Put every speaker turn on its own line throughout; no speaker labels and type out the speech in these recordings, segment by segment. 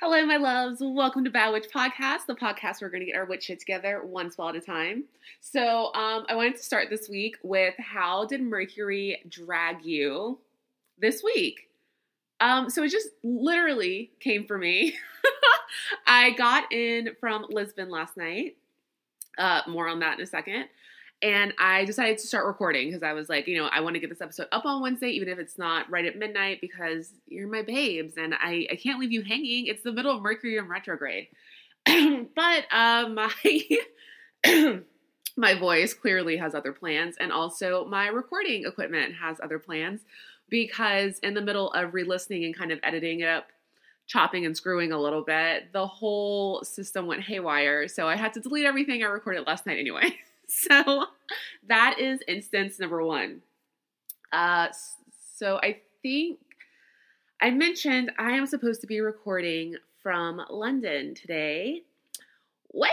Hello, my loves. Welcome to Bad Witch Podcast, the podcast where we're going to get our witch shit together one spell at a time. So, um, I wanted to start this week with how did Mercury drag you this week? Um, so it just literally came for me. I got in from Lisbon last night. Uh, more on that in a second. And I decided to start recording because I was like, you know, I want to get this episode up on Wednesday, even if it's not right at midnight, because you're my babes and I, I can't leave you hanging. It's the middle of Mercury in retrograde. but uh, my my voice clearly has other plans, and also my recording equipment has other plans because in the middle of re-listening and kind of editing it up chopping and screwing a little bit, the whole system went haywire. So I had to delete everything I recorded last night anyway. so that is instance number one. Uh, so I think I mentioned I am supposed to be recording from London today. Well,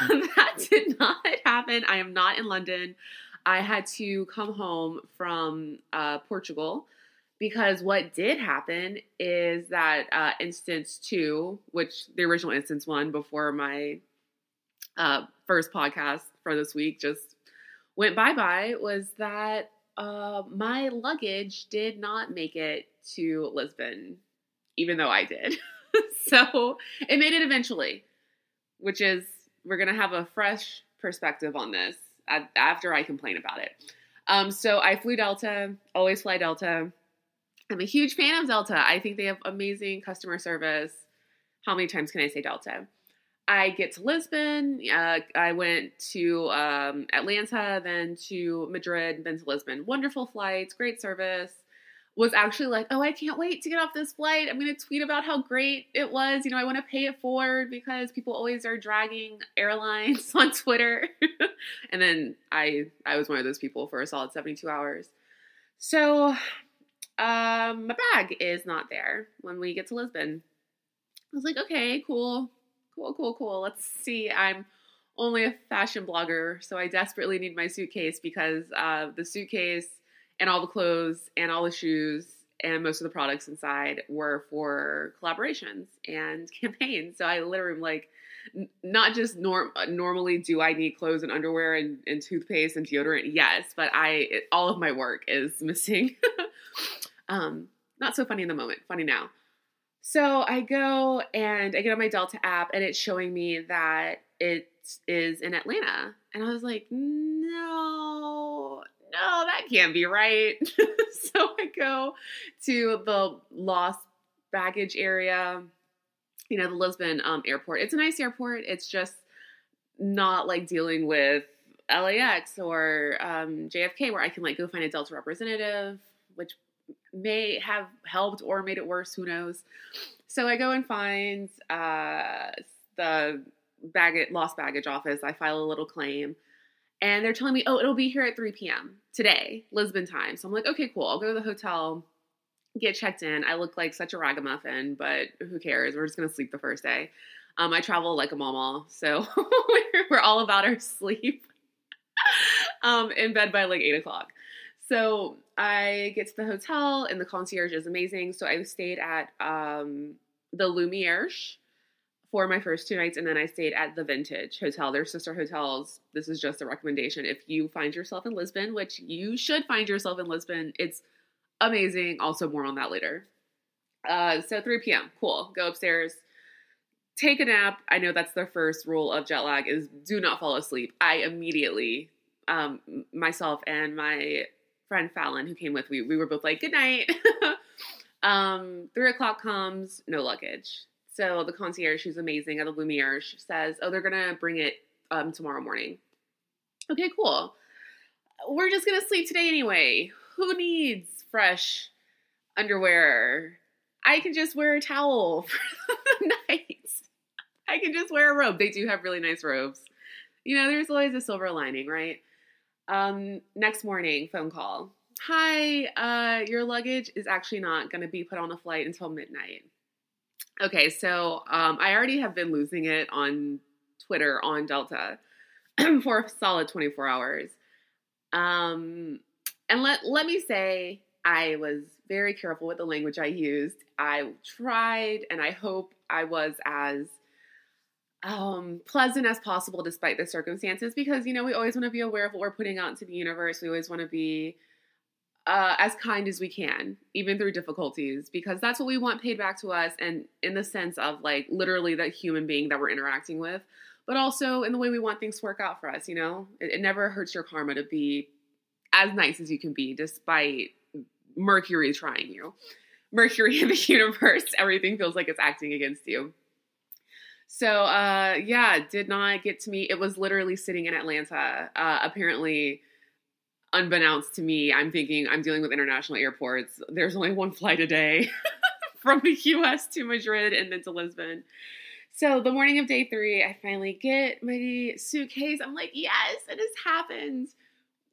that did not happen. I am not in London. I had to come home from uh, Portugal because what did happen is that uh, instance two, which the original instance one before my uh, first podcast for this week just went bye bye, was that uh, my luggage did not make it to Lisbon, even though I did. so it made it eventually, which is, we're going to have a fresh perspective on this after I complain about it. Um, so I flew Delta, always fly Delta. I'm a huge fan of Delta. I think they have amazing customer service. How many times can I say Delta? I get to Lisbon. Uh, I went to um, Atlanta, then to Madrid, then to Lisbon. Wonderful flights, great service. Was actually like, oh, I can't wait to get off this flight. I'm going to tweet about how great it was. You know, I want to pay it forward because people always are dragging airlines on Twitter. and then I, I was one of those people for a solid 72 hours. So um, my bag is not there when we get to Lisbon. I was like, okay, cool, cool, cool, cool. Let's see. I'm only a fashion blogger, so I desperately need my suitcase because uh, the suitcase and all the clothes and all the shoes and most of the products inside were for collaborations and campaigns. So I literally like, not just norm normally do I need clothes and underwear and, and toothpaste and deodorant, yes, but I all of my work is missing. Um, not so funny in the moment, funny now. So I go and I get on my Delta app and it's showing me that it is in Atlanta. And I was like, no, no, that can't be right. so I go to the lost baggage area, you know, the Lisbon um, airport. It's a nice airport. It's just not like dealing with LAX or um, JFK where I can like go find a Delta representative, which may have helped or made it worse. Who knows? So I go and find uh, the baggage, lost baggage office. I file a little claim. And they're telling me, oh, it'll be here at 3 p.m. today, Lisbon time. So I'm like, okay, cool. I'll go to the hotel, get checked in. I look like such a ragamuffin, but who cares? We're just to sleep the first day. Um, I travel like a mama, so we're all about our sleep. um, in bed by like 8 o'clock. So I get to the hotel, and the concierge is amazing. So I stayed at um, the Lumiares for my first two nights, and then I stayed at the Vintage Hotel. They're sister hotels. This is just a recommendation. If you find yourself in Lisbon, which you should find yourself in Lisbon, it's amazing. Also, more on that later. Uh, so 3 p.m. Cool. Go upstairs. Take a nap. I know that's the first rule of jet lag is do not fall asleep. I immediately, um, myself and my friend Fallon who came with me, we were both like, good night. um, three o'clock comes, no luggage. So the concierge, who's amazing at the Lumiere, says, oh, they're going to bring it um, tomorrow morning. Okay, cool. We're just going to sleep today anyway. Who needs fresh underwear? I can just wear a towel for the night. I can just wear a robe. They do have really nice robes. You know, there's always a silver lining, right? Um, next morning, phone call. Hi, uh, your luggage is actually not going to be put on a flight until midnight. Okay, so um, I already have been losing it on Twitter on Delta for a solid 24 hours. Um, and let let me say I was very careful with the language I used. I tried and I hope I was as um, pleasant as possible despite the circumstances because, you know, we always want to be aware of what we're putting out into the universe. We always want to be uh, as kind as we can, even through difficulties, because that's what we want paid back to us. And in the sense of like literally that human being that we're interacting with, but also in the way we want things to work out for us, you know? It, it never hurts your karma to be as nice as you can be despite Mercury trying you. Mercury in the universe, everything feels like it's acting against you. So uh, yeah, did not get to meet. It was literally sitting in Atlanta. Uh, apparently, unbeknownst to me, I'm thinking I'm dealing with international airports. There's only one flight a day from the U.S. to Madrid and then to Lisbon. So the morning of day three, I finally get my suitcase. I'm like, yes, it has happened.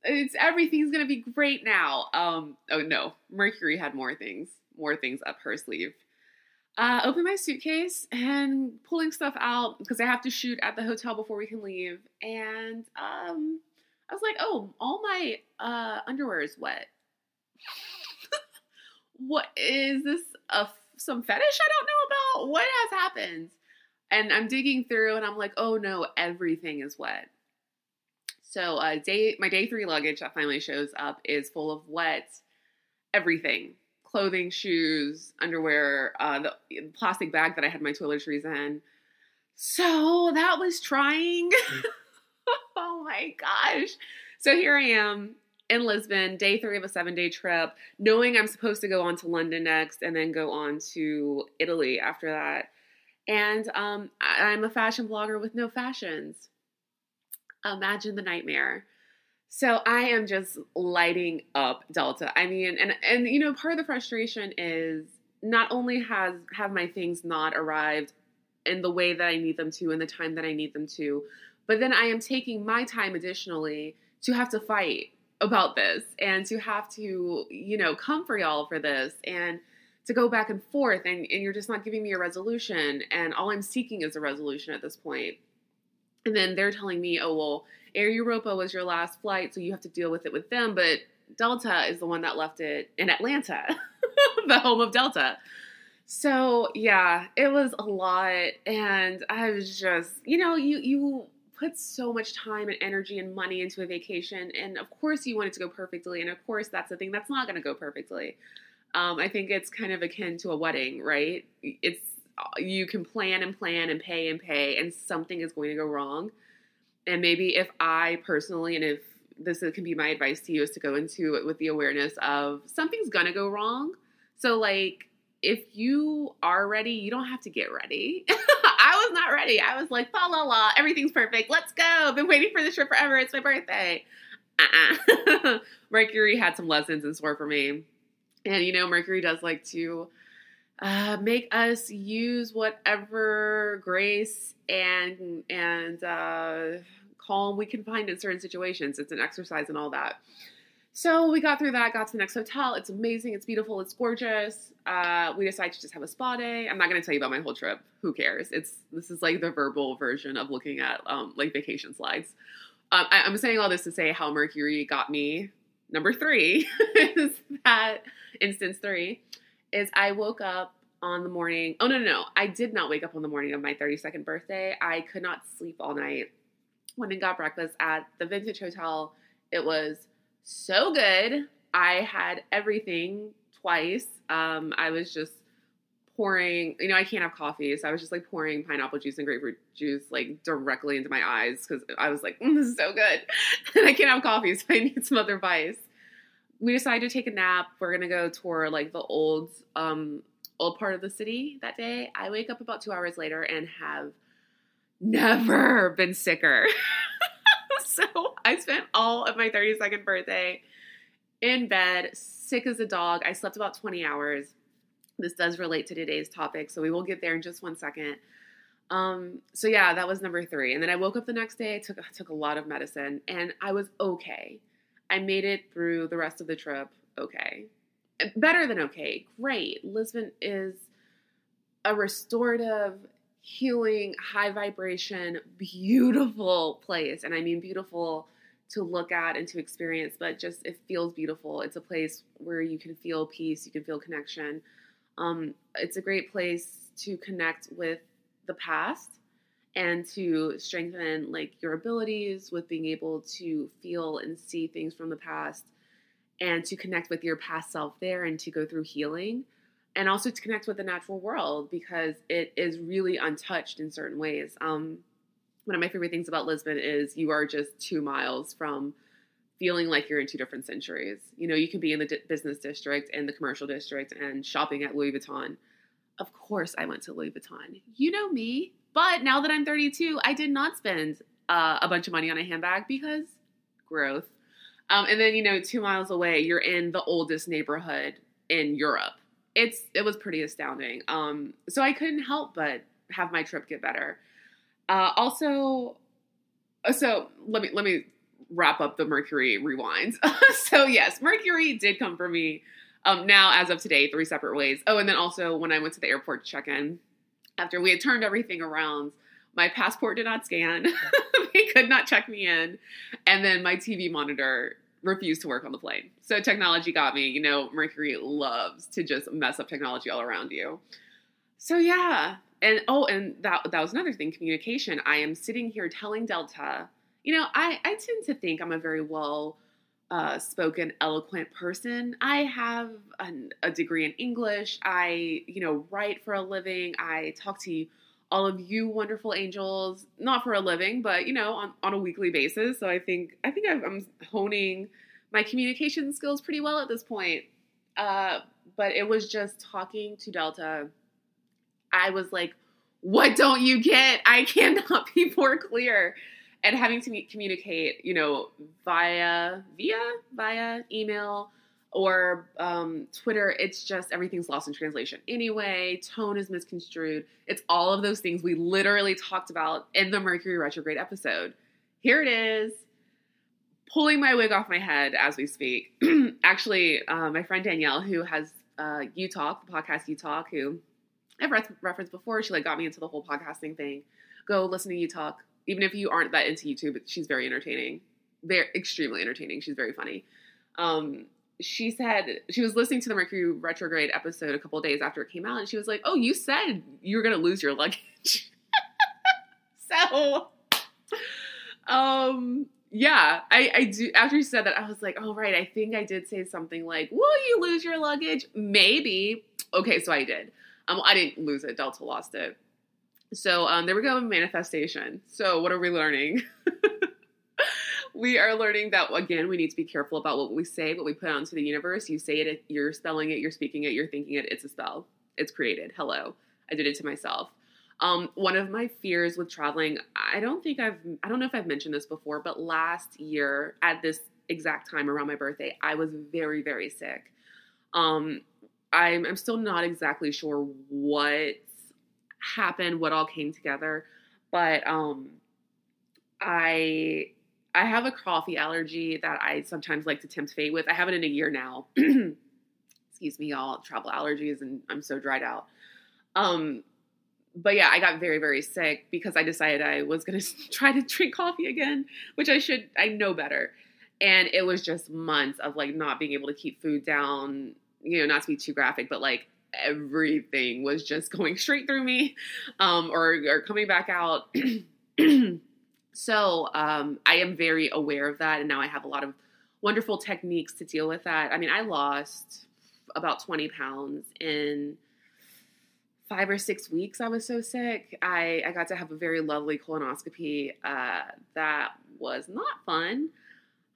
It's everything's gonna be great now. Um, oh no, Mercury had more things, more things up her sleeve uh, open my suitcase and pulling stuff out because I have to shoot at the hotel before we can leave. And um, I was like, oh, all my uh, underwear is wet. what is this? A, some fetish I don't know about? What has happened? And I'm digging through and I'm like, oh no, everything is wet. So uh, day my day three luggage that finally shows up is full of wet everything clothing, shoes, underwear, uh, the plastic bag that I had my toiletries in. So that was trying. oh my gosh. So here I am in Lisbon, day three of a seven day trip, knowing I'm supposed to go on to London next and then go on to Italy after that. And um, I'm a fashion blogger with no fashions. Imagine the nightmare. So I am just lighting up Delta. I mean, and and you know, part of the frustration is not only has have my things not arrived in the way that I need them to in the time that I need them to, but then I am taking my time additionally to have to fight about this and to have to, you know, come for y'all for this and to go back and forth and, and you're just not giving me a resolution and all I'm seeking is a resolution at this point. And then they're telling me, oh well, Air Europa was your last flight, so you have to deal with it with them. But Delta is the one that left it in Atlanta, the home of Delta. So yeah, it was a lot, and I was just, you know, you you put so much time and energy and money into a vacation, and of course you want it to go perfectly, and of course that's the thing that's not going to go perfectly. Um, I think it's kind of akin to a wedding, right? It's you can plan and plan and pay and pay, and something is going to go wrong and maybe if I personally, and if this can be my advice to you, is to go into it with the awareness of something's gonna go wrong. So, like, if you are ready, you don't have to get ready. I was not ready. I was like, la la la, everything's perfect. Let's go. I've been waiting for this trip forever. It's my birthday. Uh-uh. Mercury had some lessons in store for me. And you know, Mercury does like to uh, make us use whatever grace and and uh, calm we can find in certain situations. It's an exercise and all that. So we got through that, got to the next hotel. It's amazing, it's beautiful, it's gorgeous. Uh, we decided to just have a spa day. I'm not going to tell you about my whole trip. Who cares? It's this is like the verbal version of looking at um, like vacation slides. Um, I, I'm saying all this to say how Mercury got me. Number three is that instance three is I woke up on the morning. Oh, no, no, no. I did not wake up on the morning of my 32nd birthday. I could not sleep all night. Went and got breakfast at the Vintage Hotel. It was so good. I had everything twice. Um, I was just pouring, you know, I can't have coffee. So I was just like pouring pineapple juice and grapefruit juice like directly into my eyes because I was like, mm, this is so good. and I can't have coffee, so I need some other vice. We decided to take a nap. We're gonna go tour like the old um old part of the city that day. I wake up about two hours later and have never been sicker. so I spent all of my 32nd birthday in bed, sick as a dog. I slept about 20 hours. This does relate to today's topic, so we will get there in just one second. Um, so yeah, that was number three. And then I woke up the next day, I took, took a lot of medicine, and I was okay. I made it through the rest of the trip okay better than okay. Great. Lisbon is a restorative, healing, high vibration, beautiful place. And I mean beautiful to look at and to experience, but just it feels beautiful. It's a place where you can feel peace, you can feel connection. Um, it's a great place to connect with the past and to strengthen like your abilities with being able to feel and see things from the past and to connect with your past self there and to go through healing and also to connect with the natural world because it is really untouched in certain ways. Um, one of my favorite things about Lisbon is you are just two miles from feeling like you're in two different centuries. You know, you can be in the business district and the commercial district and shopping at Louis Vuitton. Of course, I went to Louis Vuitton. You know me. But now that I'm 32, I did not spend uh, a bunch of money on a handbag because growth. Um, and then, you know, two miles away, you're in the oldest neighborhood in Europe. It's it was pretty astounding. Um, so I couldn't help but have my trip get better. Uh, also, so let me let me wrap up the Mercury rewinds. so yes, Mercury did come for me. Um, now, as of today, three separate ways. Oh, and then also when I went to the airport to check in, after we had turned everything around, my passport did not scan. they could not check me in, and then my TV monitor refused to work on the plane. So technology got me. You know, Mercury loves to just mess up technology all around you. So yeah, and oh, and that that was another thing, communication. I am sitting here telling Delta, you know, I I tend to think I'm a very well uh, spoken, eloquent person. I have an, a degree in English. I, you know, write for a living. I talk to all of you wonderful angels, not for a living, but you know, on, on a weekly basis. So I think I think i am honing my communication skills pretty well at this point. Uh, but it was just talking to Delta. I was like, "What don't you get? I cannot be more clear." And having to communicate, you know, via via via email or um, Twitter, it's just everything's lost in translation. Anyway, tone is misconstrued. It's all of those things we literally talked about in the Mercury retrograde episode. Here it is, pulling my wig off my head as we speak. Actually, uh, my friend Danielle, who has uh, You Talk, the podcast You Talk, who I've re- referenced before, she like got me into the whole podcasting thing. Go listen to You Talk, even if you aren't that into YouTube. She's very entertaining, very extremely entertaining. She's very funny. Um, she said she was listening to the Mercury retrograde episode a couple days after it came out, and she was like, "Oh, you said you were gonna lose your luggage." so, um, yeah, I, I do. After you said that, I was like, "Oh, right, I think I did say something like, will you lose your luggage?' Maybe." Okay, so I did. Um, I didn't lose it. Delta lost it. So, um, there we go. Manifestation. So, what are we learning? we are learning that again we need to be careful about what we say what we put out into the universe. You say it you're spelling it you're speaking it you're thinking it it's a spell. It's created. Hello. I did it to myself. Um, one of my fears with traveling i don't think i've i don't know if i've mentioned this before but last year at this exact time around my birthday i was very very sick. Um, I'm, I'm still not exactly sure what happened what all came together but um i I have a coffee allergy that I sometimes like to tempt fate with. I haven't in a year now. Excuse me, y'all. Travel allergies, and I'm so dried out. Um, but yeah, I got very, very sick because I decided I was going to try to drink coffee again, which I should, I know better. And it was just months of like not being able to keep food down, you know, not to be too graphic, but like everything was just going straight through me um, or, or coming back out. So um, I am very aware of that, and now I have a lot of wonderful techniques to deal with that. I mean, I lost about 20 pounds in five or six weeks. I was so sick. I, I got to have a very lovely colonoscopy uh, that was not fun.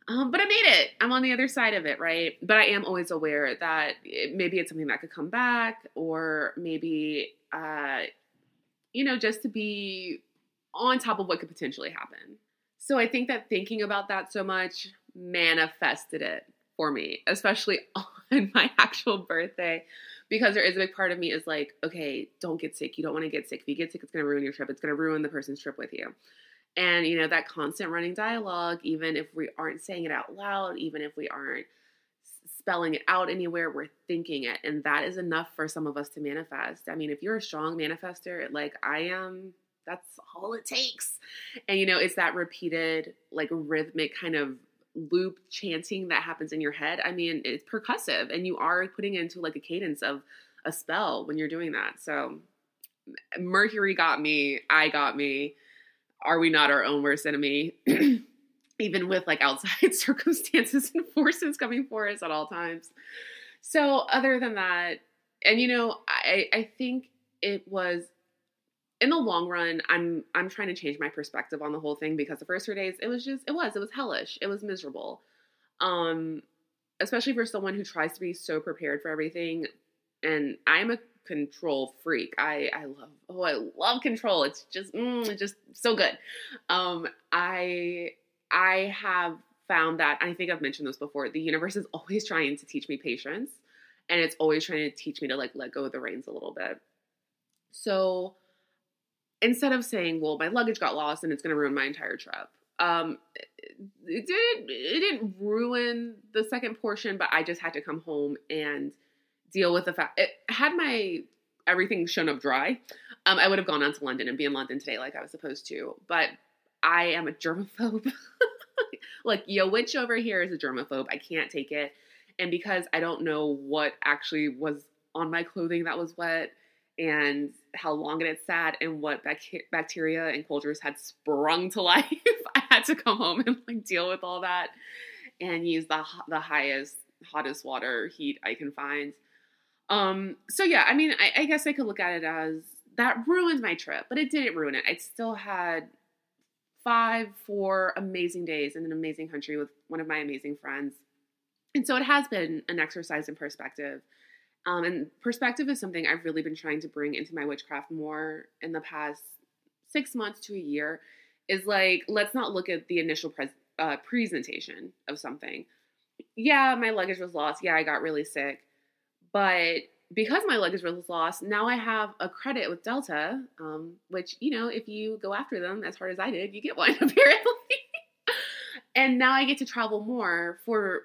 Um, but I made it. I'm on the other side of it, right? But I am always aware that it, maybe it's something that could come back, or maybe, uh, you know, just to be on top of what could potentially happen. So I think that thinking about that so much manifested it for me, especially on my actual birthday, because there is a big part of me is like, okay, don't get sick. You don't want to get sick. If you get sick, it's going to ruin your trip. It's going to ruin the person's trip with you. And, you know, that constant running dialogue, even if we aren't saying it out loud, even if we aren't spelling it out anywhere, we're thinking it. And that is enough for some of us to manifest. I mean, if you're a strong manifester, like I am, that's all it takes. And you know, it's that repeated, like rhythmic kind of loop chanting that happens in your head. I mean, it's percussive and you are putting into like a cadence of a spell when you're doing that. So Mercury got me, I got me. Are we not our own worst enemy? Even with like outside circumstances and forces coming for us at all times. So other than that, and you know, I I think it was in the long run, I'm I'm trying to change my perspective on the whole thing because the first three days it was just it was it was hellish. It was miserable. Um especially for someone who tries to be so prepared for everything. And I'm a control freak. I I love oh I love control. It's just mm, just so good. Um I I have found that I think I've mentioned this before. The universe is always trying to teach me patience and it's always trying to teach me to like let go of the reins a little bit. So instead of saying, "Well, my luggage got lost and it's going to ruin my entire trip," um, it didn't. It didn't ruin the second portion, but I just had to come home and deal with the fact. It had my everything shown up dry. Um, I would have gone on to London and be in London today like I was supposed to, but I am a germaphobe. like yo, witch over here is a germaphobe. I can't take it, and because I don't know what actually was on my clothing that was wet and how long it had sat and what bacteria and cultures had sprung to life. I had to come home and like deal with all that and use the the highest hottest water heat I can find. Um, so yeah, I mean, I, I guess I could look at it as that ruined my trip, but it didn't ruin it. I still had five, four amazing days in an amazing country with one of my amazing friends. And so it has been an exercise in perspective. Um, and perspective is something I've really been trying to bring into my witchcraft more in the past six months to a year. Is like, let's not look at the initial uh, presentation of something. Yeah, my luggage was lost. Yeah, I got really sick. But because my luggage was lost, now I have a credit with Delta, um, which, you know, if you go after them as hard as I did, you get one apparently. and now I get to travel more for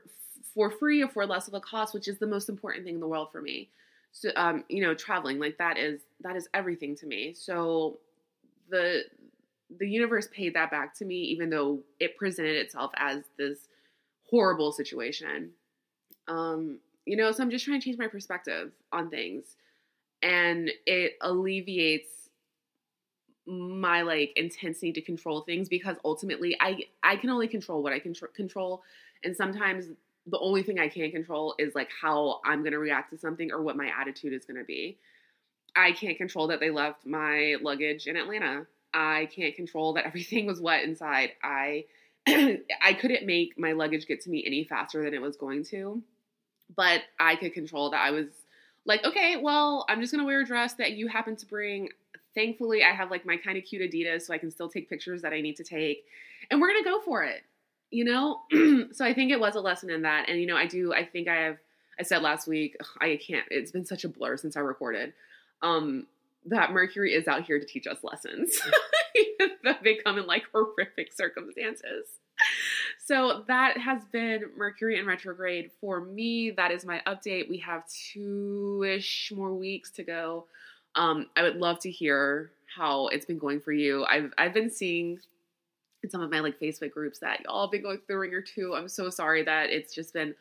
for free or for less of a cost, which is the most important thing in the world for me. So, um, you know, traveling like that is that is everything to me. So, the the universe paid that back to me, even though it presented itself as this horrible situation. Um, you know, so I'm just trying to change my perspective on things, and it alleviates my like intensity to control things because ultimately I I can only control what I can tr- control and sometimes the only thing I can control is like how I'm going to react to something or what my attitude is going to be. I can't control that they left my luggage in Atlanta. I can't control that everything was wet inside. I I couldn't make my luggage get to me any faster than it was going to. But I could control that I was like, okay, well, I'm just going to wear a dress that you happen to bring. Thankfully, I have like my kind of cute Adidas so I can still take pictures that I need to take. And we're going to go for it you know? So i think it was a lesson in that. And you know i do i think i have i said last week i can't it's been such a blur since i recorded um that mercury is out here to teach us lessons. That they come in like horrific circumstances. So that has been mercury in retrograde for me. That is my update. We have two-ish more weeks to go. Um i would love to hear how it's been going for you. I've i've been seeing in some of my like Facebook groups that y'all been going through the Ringer too. I'm so sorry that it's just been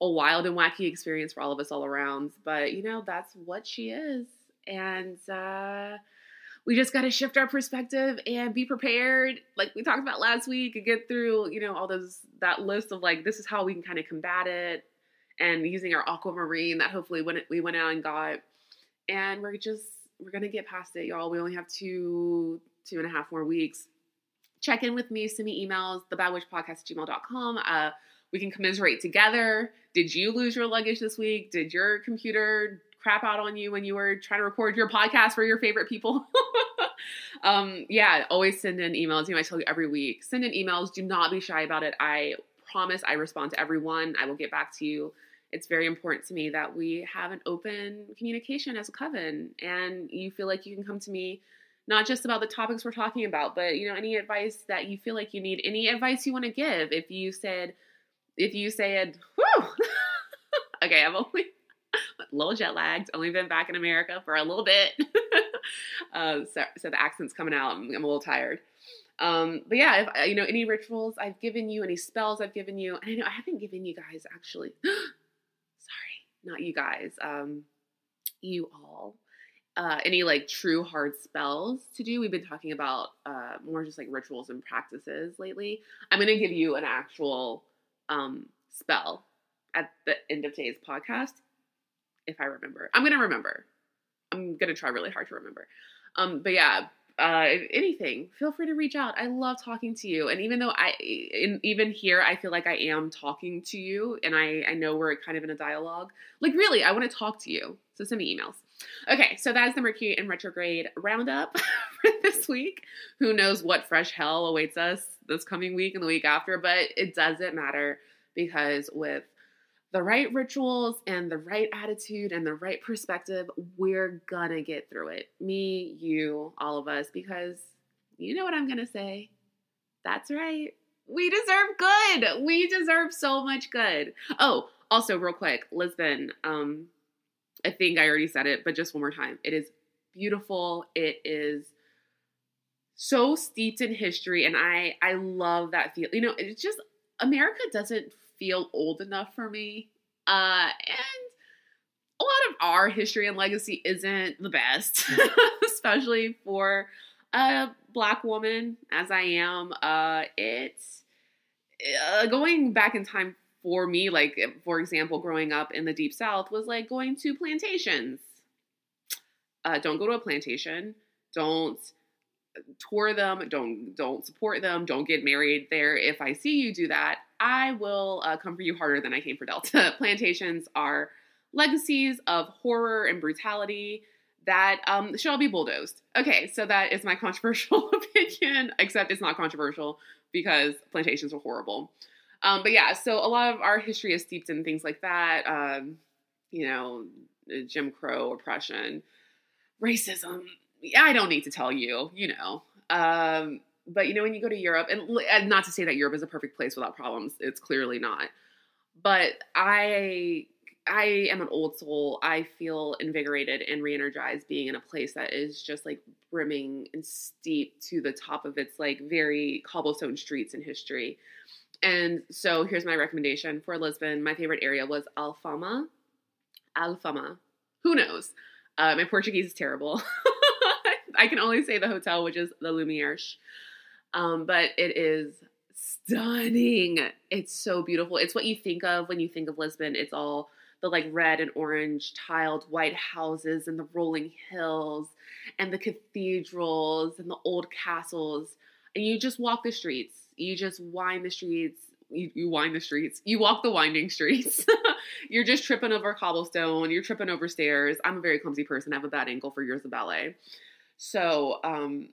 a wild and wacky experience for all of us all around. But you know, that's what she is. And uh we just got to shift our perspective and be prepared like we talked about last week and get through you know all those that list of like this is how we can kind of combat it and using our aquamarine that hopefully when we went out and got and we're just we're gonna get past it y'all we only have two two and a half more weeks check in with me, send me emails, thebadwitchpodcast at gmail.com. Uh, we can commiserate together. Did you lose your luggage this week? Did your computer crap out on you when you were trying to record your podcast for your favorite people? um, yeah, always send in emails. You know, I tell you every week, send in emails. Do not be shy about it. I promise I respond to everyone. I will get back to you. It's very important to me that we have an open communication as a coven and you feel like you can come to me not just about the topics we're talking about, but you know, any advice that you feel like you need, any advice you want to give. If you said, if you said, okay, I'm only, little jet lagged. Only been back in America for a little bit. uh, so, so the accent's coming out. I'm, I'm a little tired. Um, but yeah, if uh, you know any rituals I've given you, any spells I've given you, and I know I haven't given you guys actually. Sorry, not you guys. Um, you all. Uh, any like true hard spells to do. We've been talking about uh, more just like rituals and practices lately. I'm gonna give you an actual um, spell at the end of today's podcast, if I remember. I'm gonna remember. I'm gonna try really hard to remember. Um, but yeah, uh, anything, feel free to reach out. I love talking to you, and even though I, in, even here, I feel like I am talking to you, and I, I know we're kind of in a dialogue. Like, really, I want to talk to you. So send me emails. Okay, so that is the Mercury in retrograde roundup for this week. Who knows what fresh hell awaits us this coming week and the week after, but it doesn't matter because with the right rituals and the right attitude and the right perspective, we're gonna get through it. Me, you, all of us, because you know what I'm gonna say. That's right. We deserve good. We deserve so much good. Oh, also, real quick, Lisbon. Um, I think I already said it, but just one more time. It is beautiful. It is so steeped in history, and I I love that feel. You know, it's just America doesn't feel old enough for me. Uh, and a lot of our history and legacy isn't the best, especially for a black woman as I am. Uh, it's uh, going back in time for me, like, for example, growing up in the deep south was like going to plantations. Uh, don't go to a plantation. Don't tour them. Don't don't support them. Don't get married there. If i see you do that i will uh, come for you harder than i came for delta. Plantations are legacies of horror and brutality that um, shall be bulldozed. Okay so that is my controversial opinion except it's not controversial because plantations are horrible um, but yeah so a lot of our history is steeped in things like that um, you know jim crow oppression racism I don't need to tell you, you know. Um, but you know, when you go to Europe, and, and not to say that Europe is a perfect place without problems, it's clearly not. But I, I am an old soul. I feel invigorated and re-energized being in a place that is just like brimming and steep to the top of its like very cobblestone streets in history. And so here's my recommendation for Lisbon. My favorite area was Alfama. Alfama. Who knows? Uh, my Portuguese is terrible. I can only say the hotel, which is the Lumiere. Um, but it is stunning. It's so beautiful. It's what you think of when you think of Lisbon. It's all the like red and orange tiled white houses and the rolling hills and the cathedrals and the old castles. And you just walk the streets. You just wind the streets. You, you wind the streets. You walk the winding streets. you're just tripping over cobblestone. You're tripping over stairs. I'm a very clumsy person. I have a bad ankle for years of ballet. So, um,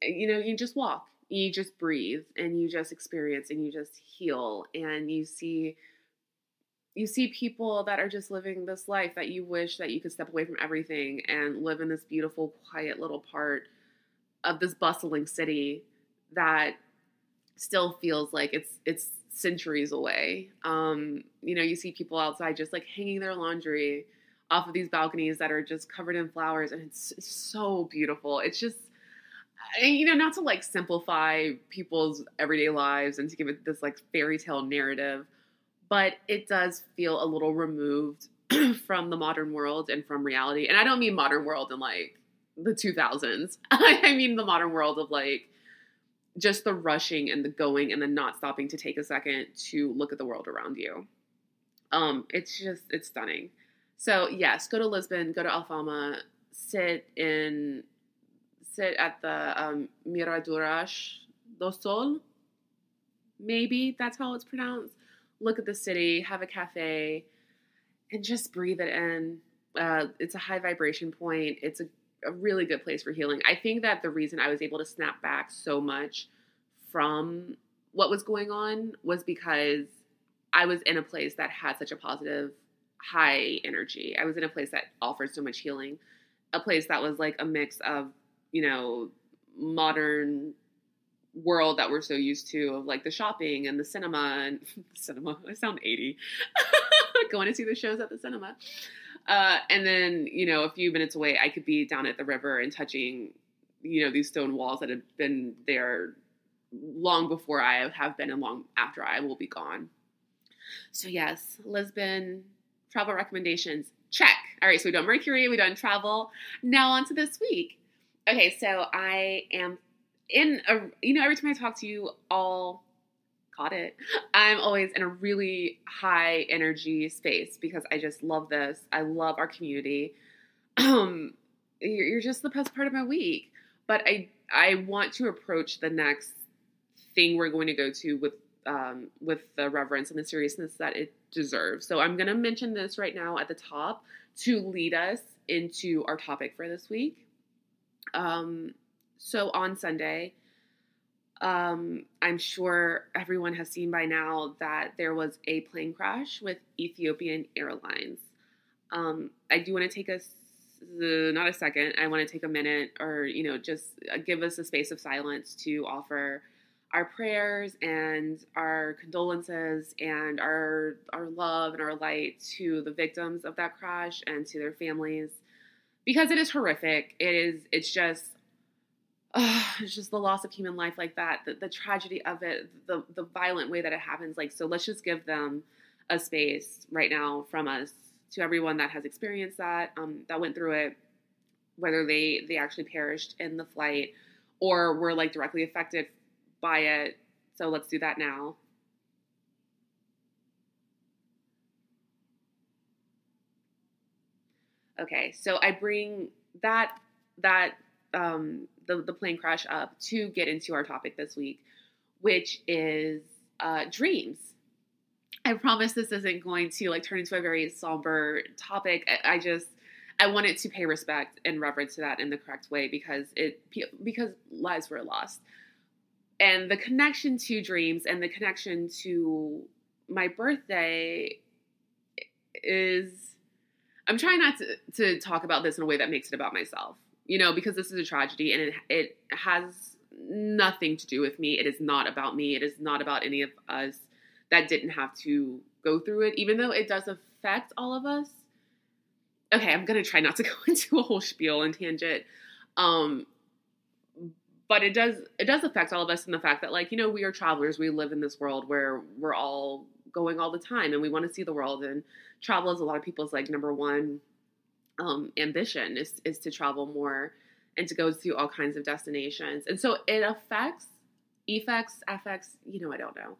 you know, you just walk, you just breathe, and you just experience, and you just heal, and you see you see people that are just living this life that you wish that you could step away from everything and live in this beautiful quiet little part of this bustling city that still feels like it's it's centuries away. Um you know you see people outside just like hanging their laundry off of these balconies that are just covered in flowers and it's, it's so beautiful. It's just you know not to like simplify people's everyday lives and to give it this like fairy tale narrative but it does feel a little removed from the modern world and from reality. And i don't mean modern world in like the 2000s i mean the modern world of like just the rushing and the going and the not stopping to take a second to look at the world around you um it's just it's stunning so yes, go to Lisbon, go to Alfama, sit in, sit at the um, do Sol. Maybe that's how it's pronounced. Look at the city, have a cafe, and just breathe it in. Uh, it's a high vibration point. It's a, a really good place for healing. I think that the reason I was able to snap back so much from what was going on was because I was in a place that had such a positive high energy. I was in a place that offered so much healing, a place that was like a mix of, you know, modern world that we're so used to of like the shopping and the cinema and cinema. I sound 80. Going to see the shows at the cinema. Uh, and then, you know, a few minutes away, I could be down at the river and touching, you know, these stone walls that have been there long before I have been and long after I will be gone. So, yes, Lisbon travel recommendations. Check. All right, so we done Mercury, we done travel. Now on to this week. Okay, so I am in a, you know, every time I talk to you all caught it. I'm always in a really high energy space because I just love this. I love our community. Um, you're, just the best part of my week. But I I want to approach the next thing we're going to go to with um, with the reverence and the seriousness that it deserves. So I'm going to mention this right now at the top to lead us into our topic for this week. Um, so on Sunday, um, I'm sure everyone has seen by now that there was a plane crash with Ethiopian Airlines. Um, I do want to take us not a second. I want to take a minute, or you know, just uh, give us a space of silence to offer our prayers and our condolences and our our love and our light to the victims of that crash and to their families because it is horrific. It is. It's just it's just the loss of human life like that, the, the tragedy of it, the the violent way that it happens. Like, so let's just give them a space right now from us to everyone that has experienced that, um, that went through it, whether they they actually perished in the flight or were like directly affected by it. So let's do that now. Okay, so I bring that that um, the, the plane crash up to get into our topic this week, which is uh, dreams. I promise this isn't going to like turn into a very somber topic. I, I just I wanted to pay respect and reverence to that in the correct way because it because lives were lost, and the connection to dreams and the connection to my birthday is. I'm trying not to, to talk about this in a way that makes it about myself you know, because this is a tragedy and it it has nothing to do with me. It is not about me. It is not about any of us that didn't have to go through it, even though it does affect all of us. Okay, I'm gonna try not to go into a whole spiel and tangent. Um, but it does it does affect all of us in the fact that like you know we are travelers we live in this world where we're all going all the time and we want to see the world and travel is a lot of people's like number one um, ambition is, is to travel more and to go to all kinds of destinations. And so it affects, effects, affects, you know, I don't know,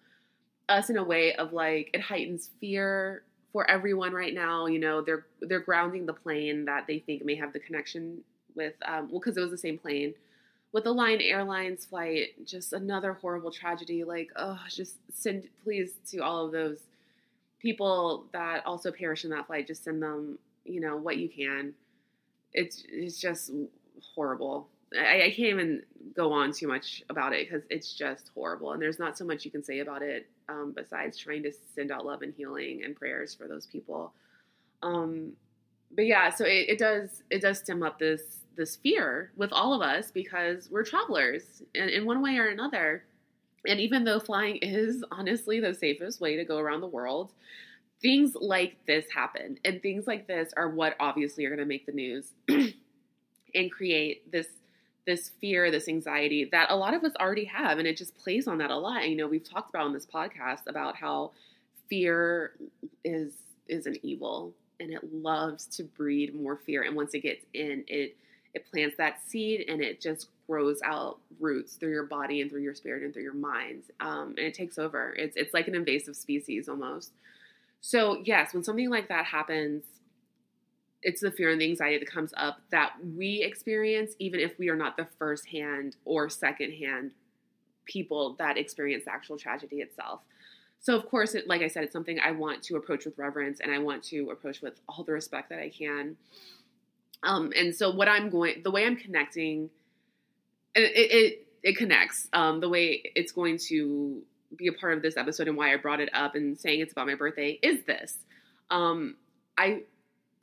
us in a way of like, it heightens fear for everyone right now. You know, they're, they're grounding the plane that they think may have the connection with, um, well, cause it was the same plane with the Lion Airlines flight, just another horrible tragedy. Like, oh, just send, please, to all of those people that also perished in that flight, just send them you know what you can. It's it's just horrible. I, I can't even go on too much about it because it's just horrible, and there's not so much you can say about it um, besides trying to send out love and healing and prayers for those people. Um, but yeah, so it, it does it does stem up this this fear with all of us because we're travelers in, in one way or another. And even though flying is honestly the safest way to go around the world, things like this happen and things like this are what obviously are going to make the news and create this this fear this anxiety that a lot of us already have and it just plays on that a lot. You know we've talked about on this podcast about how fear is is an evil and it loves to breed more fear. And once it gets in it it plants that seed and it just grows out roots through your body and through your spirit and through your mind um, and it takes over. It's it's like an invasive species almost so, yes, when something like that happens, it's the fear and the anxiety that comes up that we experience, even if we are not the first hand or second hand people that experience the actual tragedy itself. So, of course, it, like I said, it's something I want to approach with reverence and I want to approach with all the respect that I can. Um, and so, what I'm going, the way I'm connecting, it, it, it connects. Um, the way it's going to be a part of this episode and why I brought it up and saying it's about my birthday is this. Um, I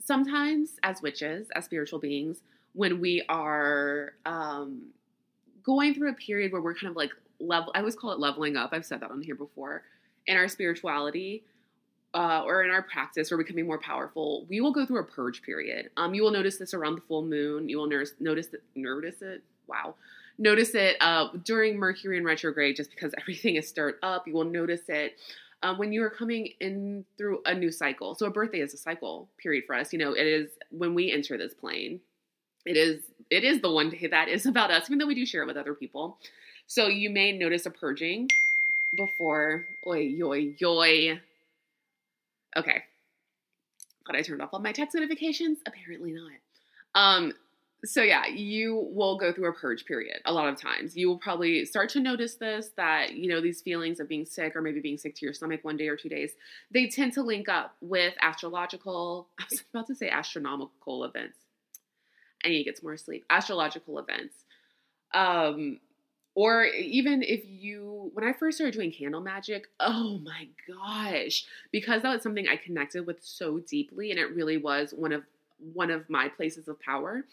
sometimes, as witches, as spiritual beings, when we are um, going through a period where we're kind of like level, I always call it leveling up. I've said that on here before. In our spirituality, uh, or in our practice, we're becoming more powerful. We will go through a purge period. Um, you will notice this around the full moon. You will notice notice notice it. Wow, notice it uh, during Mercury in retrograde, just because everything is stirred up. You will notice it um, when you are coming in through a new cycle. So a birthday is a cycle period for us. You know, it is when we enter this plane. It is it is the one day that is about us, even though we do share it with other people. So you may notice a purging before. Oi, yoy, yoy. Okay. Thought I turned off all my text notifications. Apparently not. Um, so yeah, you will go through a purge period a lot of times. You will probably start to notice this that, you know, these feelings of being sick or maybe being sick to your stomach one day or two days, they tend to link up with astrological, I was about to say astronomical events. I need to get some more sleep. Astrological events. Um, or even if you, when I first started doing candle magic, oh my gosh, because that was something I connected with so deeply, and it really was one of one of my places of power.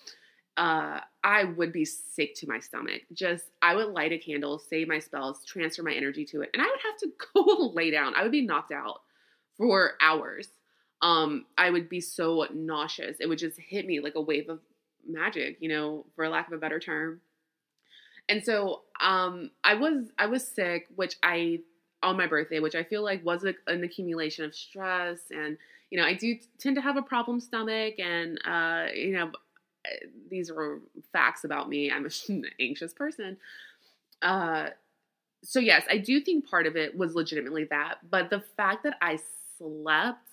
Uh, I would be sick to my stomach. Just I would light a candle, say my spells, transfer my energy to it, and I would have to go lay down. I would be knocked out for hours. Um, I would be so nauseous. It would just hit me like a wave of magic, you know, for lack of a better term. And so um, I was I was sick, which I on my birthday, which I feel like was a, an accumulation of stress, and you know I do tend to have a problem stomach, and uh, you know these are facts about me. I'm an anxious person. Uh, so yes, I do think part of it was legitimately that, but the fact that I slept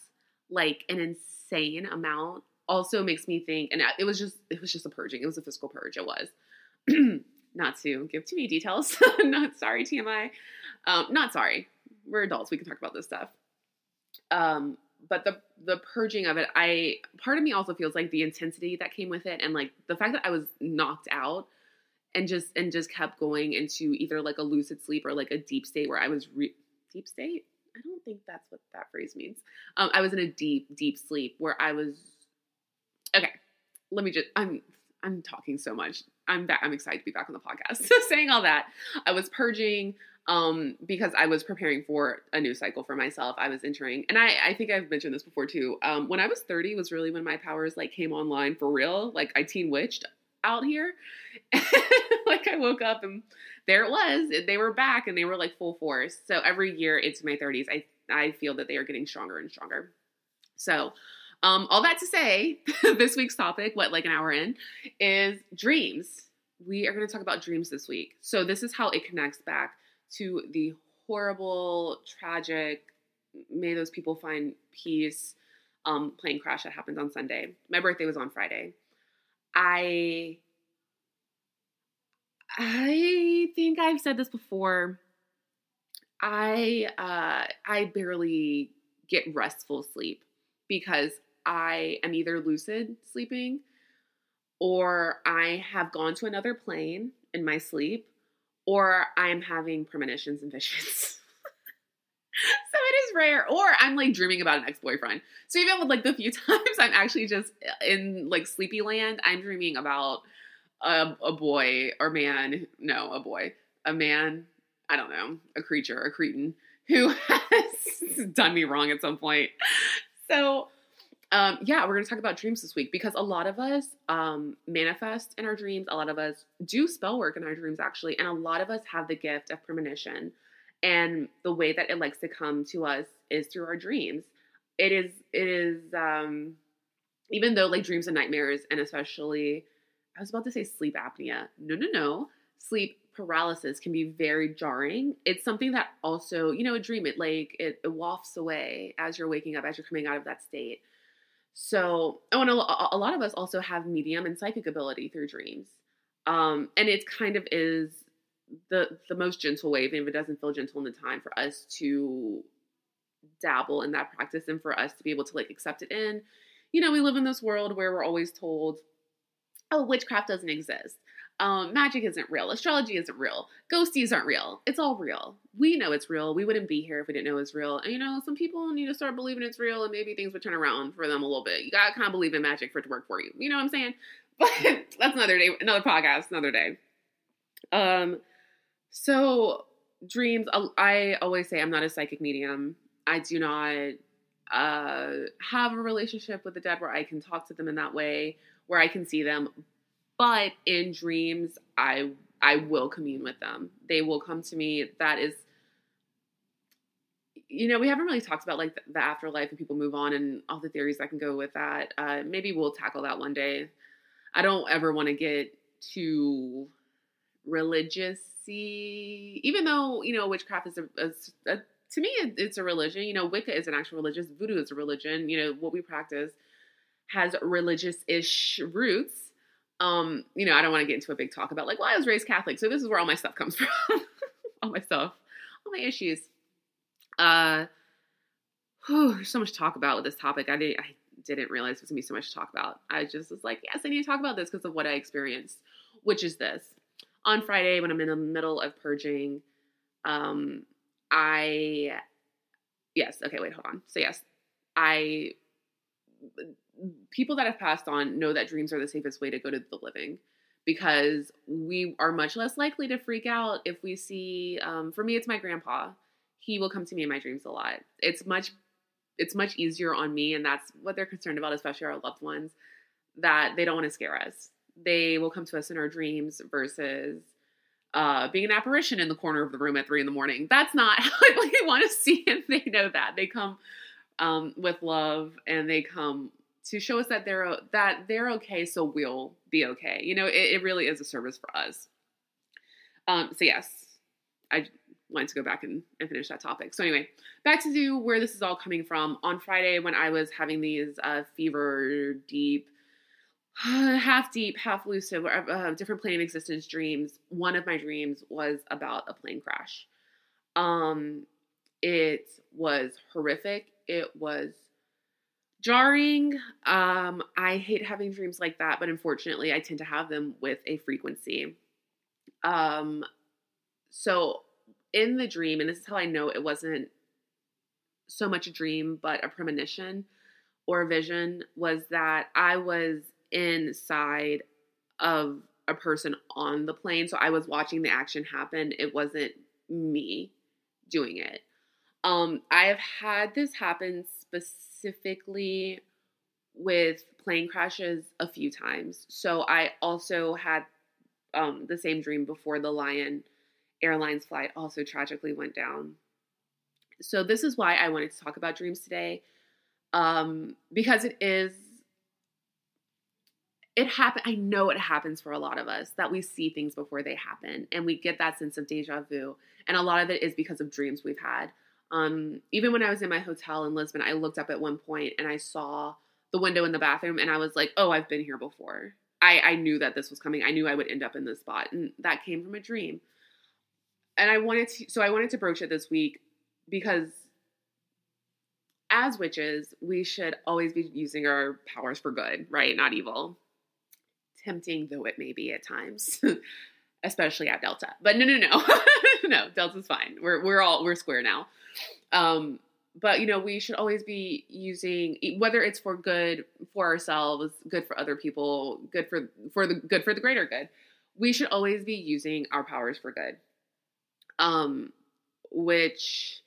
like an insane amount also makes me think, and it was just it was just a purging. It was a physical purge. It was. not to give too many details. not sorry, TMI. Um, not sorry. We're adults. We can talk about this stuff. Um, but the the purging of it, I part of me also feels like the intensity that came with it, and like the fact that I was knocked out and just and just kept going into either like a lucid sleep or like a deep state where I was re- deep state. I don't think that's what that phrase means. Um, I was in a deep deep sleep where I was okay. Let me just I'm I'm talking so much. I'm back. I'm excited to be back on the podcast. So saying all that, I was purging um, because I was preparing for a new cycle for myself. I was entering, and I, I think I've mentioned this before too. Um, when I was 30 was really when my powers like came online for real. Like I teen witched out here. like I woke up and there it was. They were back and they were like full force. So every year into my 30s, I I feel that they are getting stronger and stronger. So um, all that to say, this week's topic, what, like an hour in, is dreams. We are going to talk about dreams this week. So, this is how it connects back to the horrible, tragic, may those people find peace um, plane crash that happened on Sunday. My birthday was on Friday. I. I think I've said this before. I uh, I barely get restful sleep because I am either lucid sleeping or I have gone to another plane in my sleep or I'm having premonitions and visions. so it is rare. Or I'm like dreaming about an ex boyfriend. So even with like the few times I'm actually just in like sleepy land, I'm dreaming about a, a boy or man. No, a boy. A man. I don't know. A creature, a cretin who has done me wrong at some point. So um, yeah, we're going to talk about dreams this week because a lot of us um, manifest in our dreams. A lot of us do spell work in our dreams, actually. And a lot of us have the gift of premonition. And the way that it likes to come to us is through our dreams. It is, it is, um, even though like dreams and nightmares, and especially, I was about to say sleep apnea. No, no, no. Sleep paralysis can be very jarring. It's something that also, you know, a dream, it like, it, it wafts away as you're waking up, as you're coming out of that state. So, oh, and a, a lot of us also have medium and psychic ability through dreams. Um, and it kind of is the the most gentle way, even if it doesn't feel gentle in the time, for us to dabble in that practice and for us to be able to like accept it in. You know, we live in this world where we're always told, oh, witchcraft doesn't exist. Um, magic isn't real. Astrology isn't real. Ghosties aren't real. It's all real. We know it's real. We wouldn't be here if we didn't know it's real. And you know, some people need to start believing it's real and maybe things would turn around for them a little bit. You gotta kind of believe in magic for it to work for you. You know what I'm saying? But that's another day, another podcast, another day. Um, so dreams, I always say I'm not a psychic medium. I do not uh, have a relationship with the dead where I can talk to them in that way, where I can see them. But in dreams, I I will commune with them. They will come to me. That is, you know, we haven't really talked about like the, afterlife and people move on and all the theories that can go with that. Uh, maybe we'll tackle that one day. I don't ever want to get too religious even though you know witchcraft is a, a, a to me it's a religion you know wicca is an actual religion voodoo is a religion you know what we practice has religious-ish roots um you know i don't want to get into a big talk about like well i was raised catholic so this is where all my stuff comes from. All my stuff all my issues. Uh whew, there's so much to talk about with this topic. I didn't i didn't realize there's gonna be so much to talk about. I just was like yes i need to talk about this because of what i experienced which is this. On Friday when I'm in the middle of purging, um, I yes, okay, wait, hold on. So yes, I people that have passed on know that dreams are the safest way to go to the living because we are much less likely to freak out if we see um, for me it's my grandpa he will come to me in my dreams a lot it's much it's much easier on me and that's what they're concerned about especially our loved ones that they don't want to scare us they will come to us in our dreams versus uh, being an apparition in the corner of the room at three in the morning. That's not how we want to see it. They know that they come um, with love and they come to show us that they're that they're okay, so we'll be okay. You know, it, it really is a service for us. Um, so yes, I wanted to go back and, and, finish that topic. So anyway, back to do where this is all coming from. On Friday, when I was having these uh, fever deep half deep, half lucid, uh, different plane of existence dreams. One of my dreams was about a plane crash. Um, it was horrific. It was jarring. Um, I hate having dreams like that, but unfortunately, I tend to have them with a frequency. Um, so in the dream, and this is how I know it wasn't so much a dream, but a premonition or a vision, was that I was inside of a person on the plane. So I was watching the action happen. It wasn't me doing it. Um, I have had this happen specifically with plane crashes a few times. So I also had um, the same dream before the Lion Airlines flight also tragically went down. So this is why I wanted to talk about dreams today, um, because it is it happen I know it happens for a lot of us that we see things before they happen and we get that sense of deja vu. And a lot of it is because of dreams we've had. Um, even when I was in my hotel in Lisbon, I looked up at one point and I saw the window in the bathroom and I was like, oh, I've been here before. I, I knew that this was coming. I knew I would end up in this spot. And that came from a dream. And I wanted to, so I wanted to broach it this week because as witches, we should always be using our powers for good, right? Not evil tempting though it may be at times, especially at Delta. But no, no, no, no, Delta's fine. We're we're all we're square now. Um, but you know, we should always be using whether it's for good for ourselves, good for other people, good for for the good for the greater good. We should always be using our powers for good. Um, which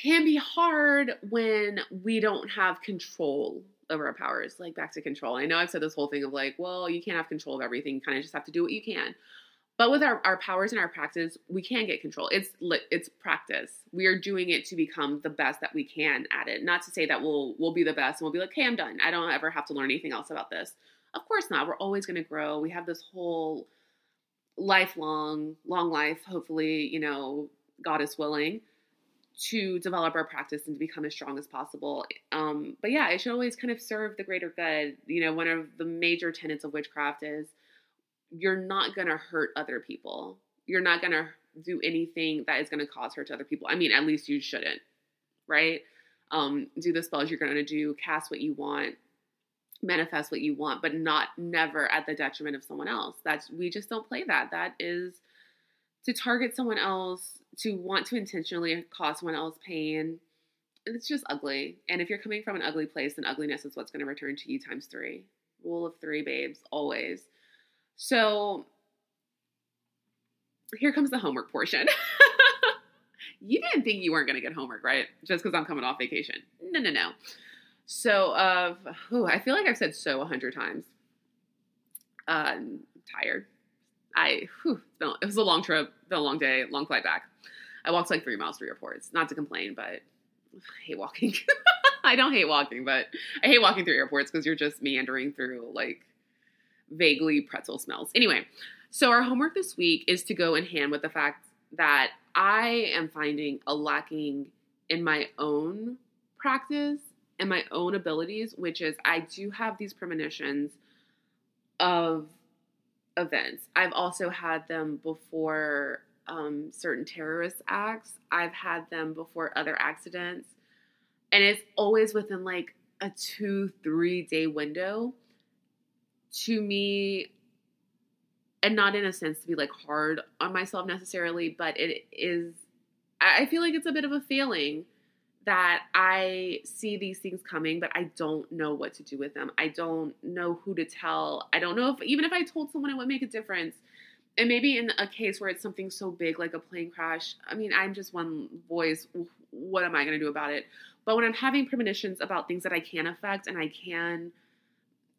can be hard when we don't have control over our powers, like back to control. I know I've said this whole thing of like, well, you can't have control of everything. Kind of just have to do what you can. But with our, our powers and our practice, we can get control. It's it's practice. We are doing it to become the best that we can at it. Not to say that we'll we'll be the best and we'll be like, hey, I'm done. I don't ever have to learn anything else about this. Of course not. We're always going to grow. We have this whole lifelong, long life. Hopefully, you know, God is willing to develop our practice and to become as strong as possible. Um, but yeah, it should always kind of serve the greater good. You know, one of the major tenets of witchcraft is you're not going to hurt other people. You're not going to do anything that is going to cause hurt to other people. I mean, at least you shouldn't, right? Um, do the spells you're going to do, cast what you want, manifest what you want, but not never at the detriment of someone else. That's we just don't play that. That is to target someone else to want to intentionally cause someone else pain, it's just ugly. And if you're coming from an ugly place, then ugliness is what's going to return to you times three. Rule of three, babes, always. So here comes the homework portion. you didn't think you weren't going to get homework, right? Just because I'm coming off vacation. no, no, no. So, uh, ooh, I feel like I've said so a hundred times. Uh, I'm tired. I, whew, it was a long trip, been a long day, long flight back. I walked like three miles to airports. Not to complain, but I hate walking. I don't hate walking, but I hate walking through airports because you're just meandering through like vaguely pretzel smells. Anyway, so our homework this week is to go in hand with the fact that I am finding a lacking in my own practice and my own abilities, which is I do have these premonitions of events. I've also had them before um, certain terrorist acts. I've had them before other accidents. And it's always within like a two, three day window. To me, and not in a sense to be like hard on myself necessarily, but it is, I feel like it's a bit of a failing that I see these things coming, but I don't know what to do with them. I don't know who to tell. I don't know if, even if I told someone, it would make a difference. And maybe in a case where it's something so big like a plane crash, I mean, I'm just one voice. What am I going to do about it? But when I'm having premonitions about things that I can affect and I can,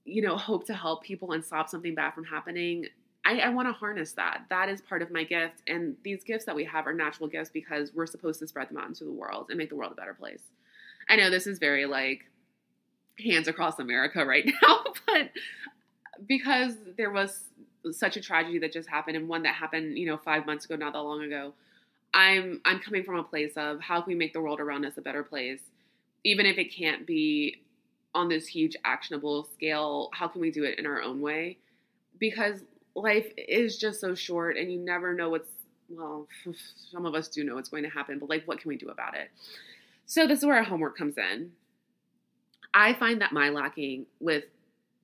you know, hope to help people and stop something bad from happening, I, I want to harness that. That is part of my gift. And these gifts that we have are natural gifts because we're supposed to spread them out into the world and make the world a better place. I know this is very like hands across America right now, but because there was such a tragedy that just happened and one that happened, you know, five months ago, not that long ago, I'm I'm coming from a place of how can we make the world around us a better place, even if it can't be on this huge actionable scale. How can we do it in our own way? Because life is just so short and you never know what's well some of us do know what's going to happen but like what can we do about it so this is where our homework comes in i find that my lacking with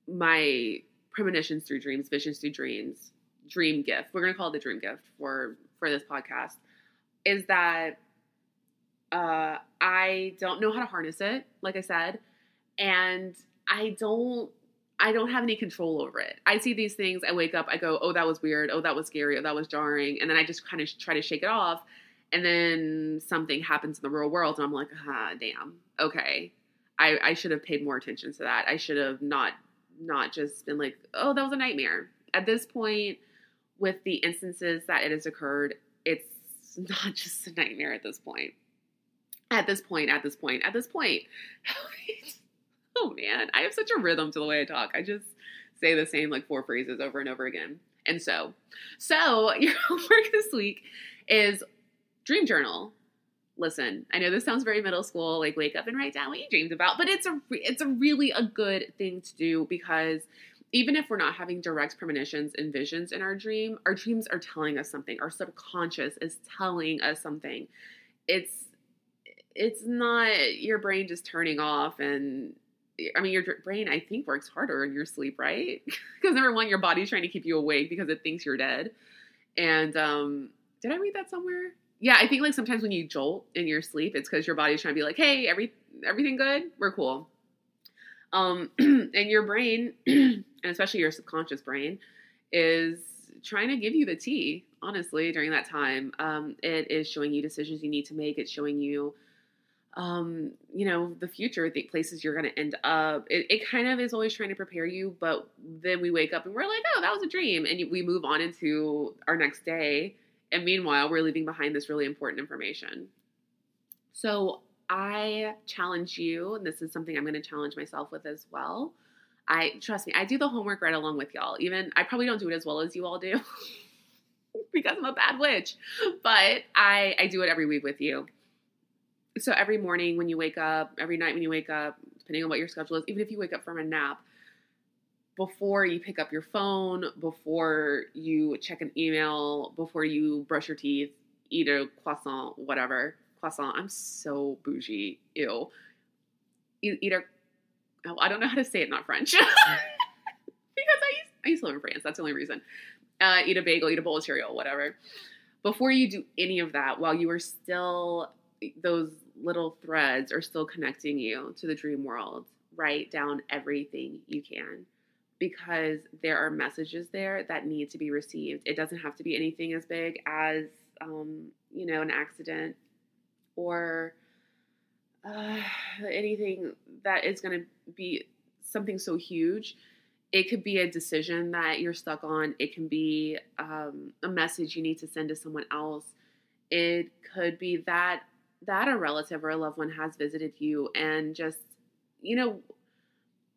my premonitions through dreams visions through dreams dream gift we're going to call it the dream gift for for this podcast is that uh i don't know how to harness it like i said and i don't I don't have any control over it. I see these things, I wake up, I go, oh, that was weird. Oh, that was scary. Oh, that was jarring. And then I just kind of try to shake it off. And then something happens in the real world, and I'm like, ah, damn. Okay. I, I should have paid more attention to that. I should have not not just been like, oh, that was a nightmare. At this point, with the instances that it has occurred, it's not just a nightmare at this point. At this point, at this point, at this point. oh man, I have such a rhythm to the way I talk. I just say the same like four phrases over and over again. And so, so your homework this week is dream journal. Listen, I know this sounds very middle school, like wake up and write down what you dreamed about, but it's a it's a really a good thing to do because even if we're not having direct premonitions and visions in our dream, our dreams are telling us something. Our subconscious is telling us something. It's it's not your brain just turning off and I mean, your brain, I think, works harder in your sleep, right? because number one, your body's trying to keep you awake because it thinks you're dead. And um, did I read that somewhere? Yeah, I think like sometimes when you jolt in your sleep, it's because your body's trying to be like, "Hey, every everything good? We're cool." Um, and your brain, and especially your subconscious brain, is trying to give you the tea. Honestly, during that time, um, it is showing you decisions you need to make. It's showing you um, you know, the future, the places you're going to end up. It, it, kind of is always trying to prepare you, but then we wake up and we're like, oh, that was a dream. And we move on into our next day. And meanwhile, we're leaving behind this really important information. So I challenge you, and this is something I'm going to challenge myself with as well. I trust me, I do the homework right along with y'all. Even I probably don't do it as well as you all do because I'm a bad witch, but I I do it every week with you so every morning when you wake up, every night when you wake up, depending on what your schedule is, even if you wake up from a nap, before you pick up your phone, before you check an email, before you brush your teeth, eat a croissant, whatever. Croissant, I'm so bougie. Ew. Eat, eat a, oh, I don't know how to say it, not French. because I used, I used to live in France. That's the only reason. Uh, eat a bagel, eat a bowl of cereal, whatever. Before you do any of that, while you are still those little threads are still connecting you to the dream world. Write down everything you can because there are messages there that need to be received. It doesn't have to be anything as big as, um, you know, an accident or uh, anything that is going to be something so huge. It could be a decision that you're stuck on. It can be um, a message you need to send to someone else. It could be that that a relative or a loved one has visited you and just you know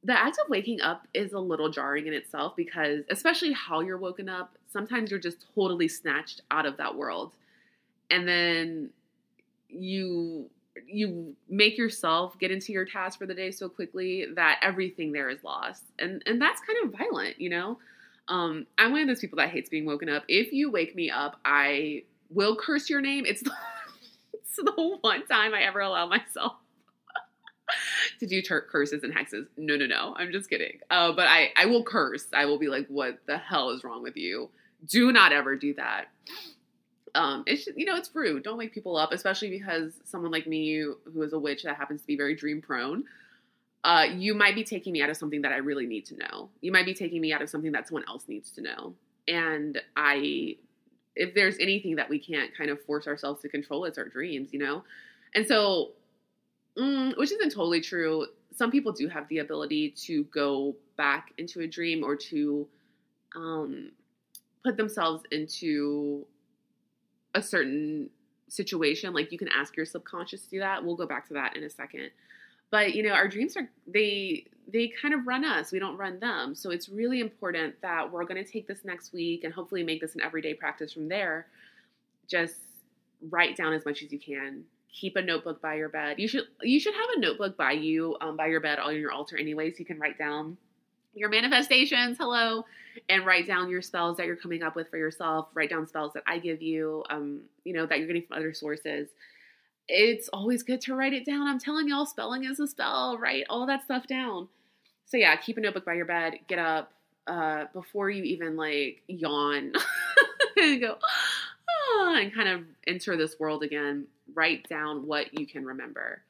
the act of waking up is a little jarring in itself because especially how you're woken up sometimes you're just totally snatched out of that world. And then you you make yourself get into your task for the day so quickly that everything there is lost. And and that's kind of violent you know? Um i'm one of those people that hates being woken up. If you wake me up i will curse your name. It's the, one time i ever allow myself to do ter- curses and hexes. No, no, no. I'm just kidding. Uh, but I, I will curse. I will be like, what the hell is wrong with you? Do not ever do that. Um, it's you know it's rude. Don't wake people up, especially because someone like me, who is a witch that happens to be very dream prone, uh, you might be taking me out of something that I really need to know. You might be taking me out of something that someone else needs to know. And I, if there's anything that we can't kind of force ourselves to control, it's our dreams, you know. And so mm, which isn't totally true. Some people do have the ability to go back into a dream or to um, put themselves into a certain situation. Like you can ask your subconscious to do that. We'll go back to that in a second. But you know, our dreams are they they kind of run us. We don't run them. So it's really important that we're going to take this next week and hopefully make this an everyday practice from there. Just write down as much as you can keep a notebook by your bed. You should you should have a notebook by you um, by your bed on your altar anyway, so you can write down your manifestations. Hello, and write down your spells that you're coming up with for yourself. Write down spells that I give you. Um, you know that you're getting from other sources. It's always good to write it down. I'm telling y'all, spelling is a spell. Write all that stuff down. So yeah, keep a notebook by your bed. Get up uh, before you even like yawn and go ah, and kind of enter this world again write down what you can remember.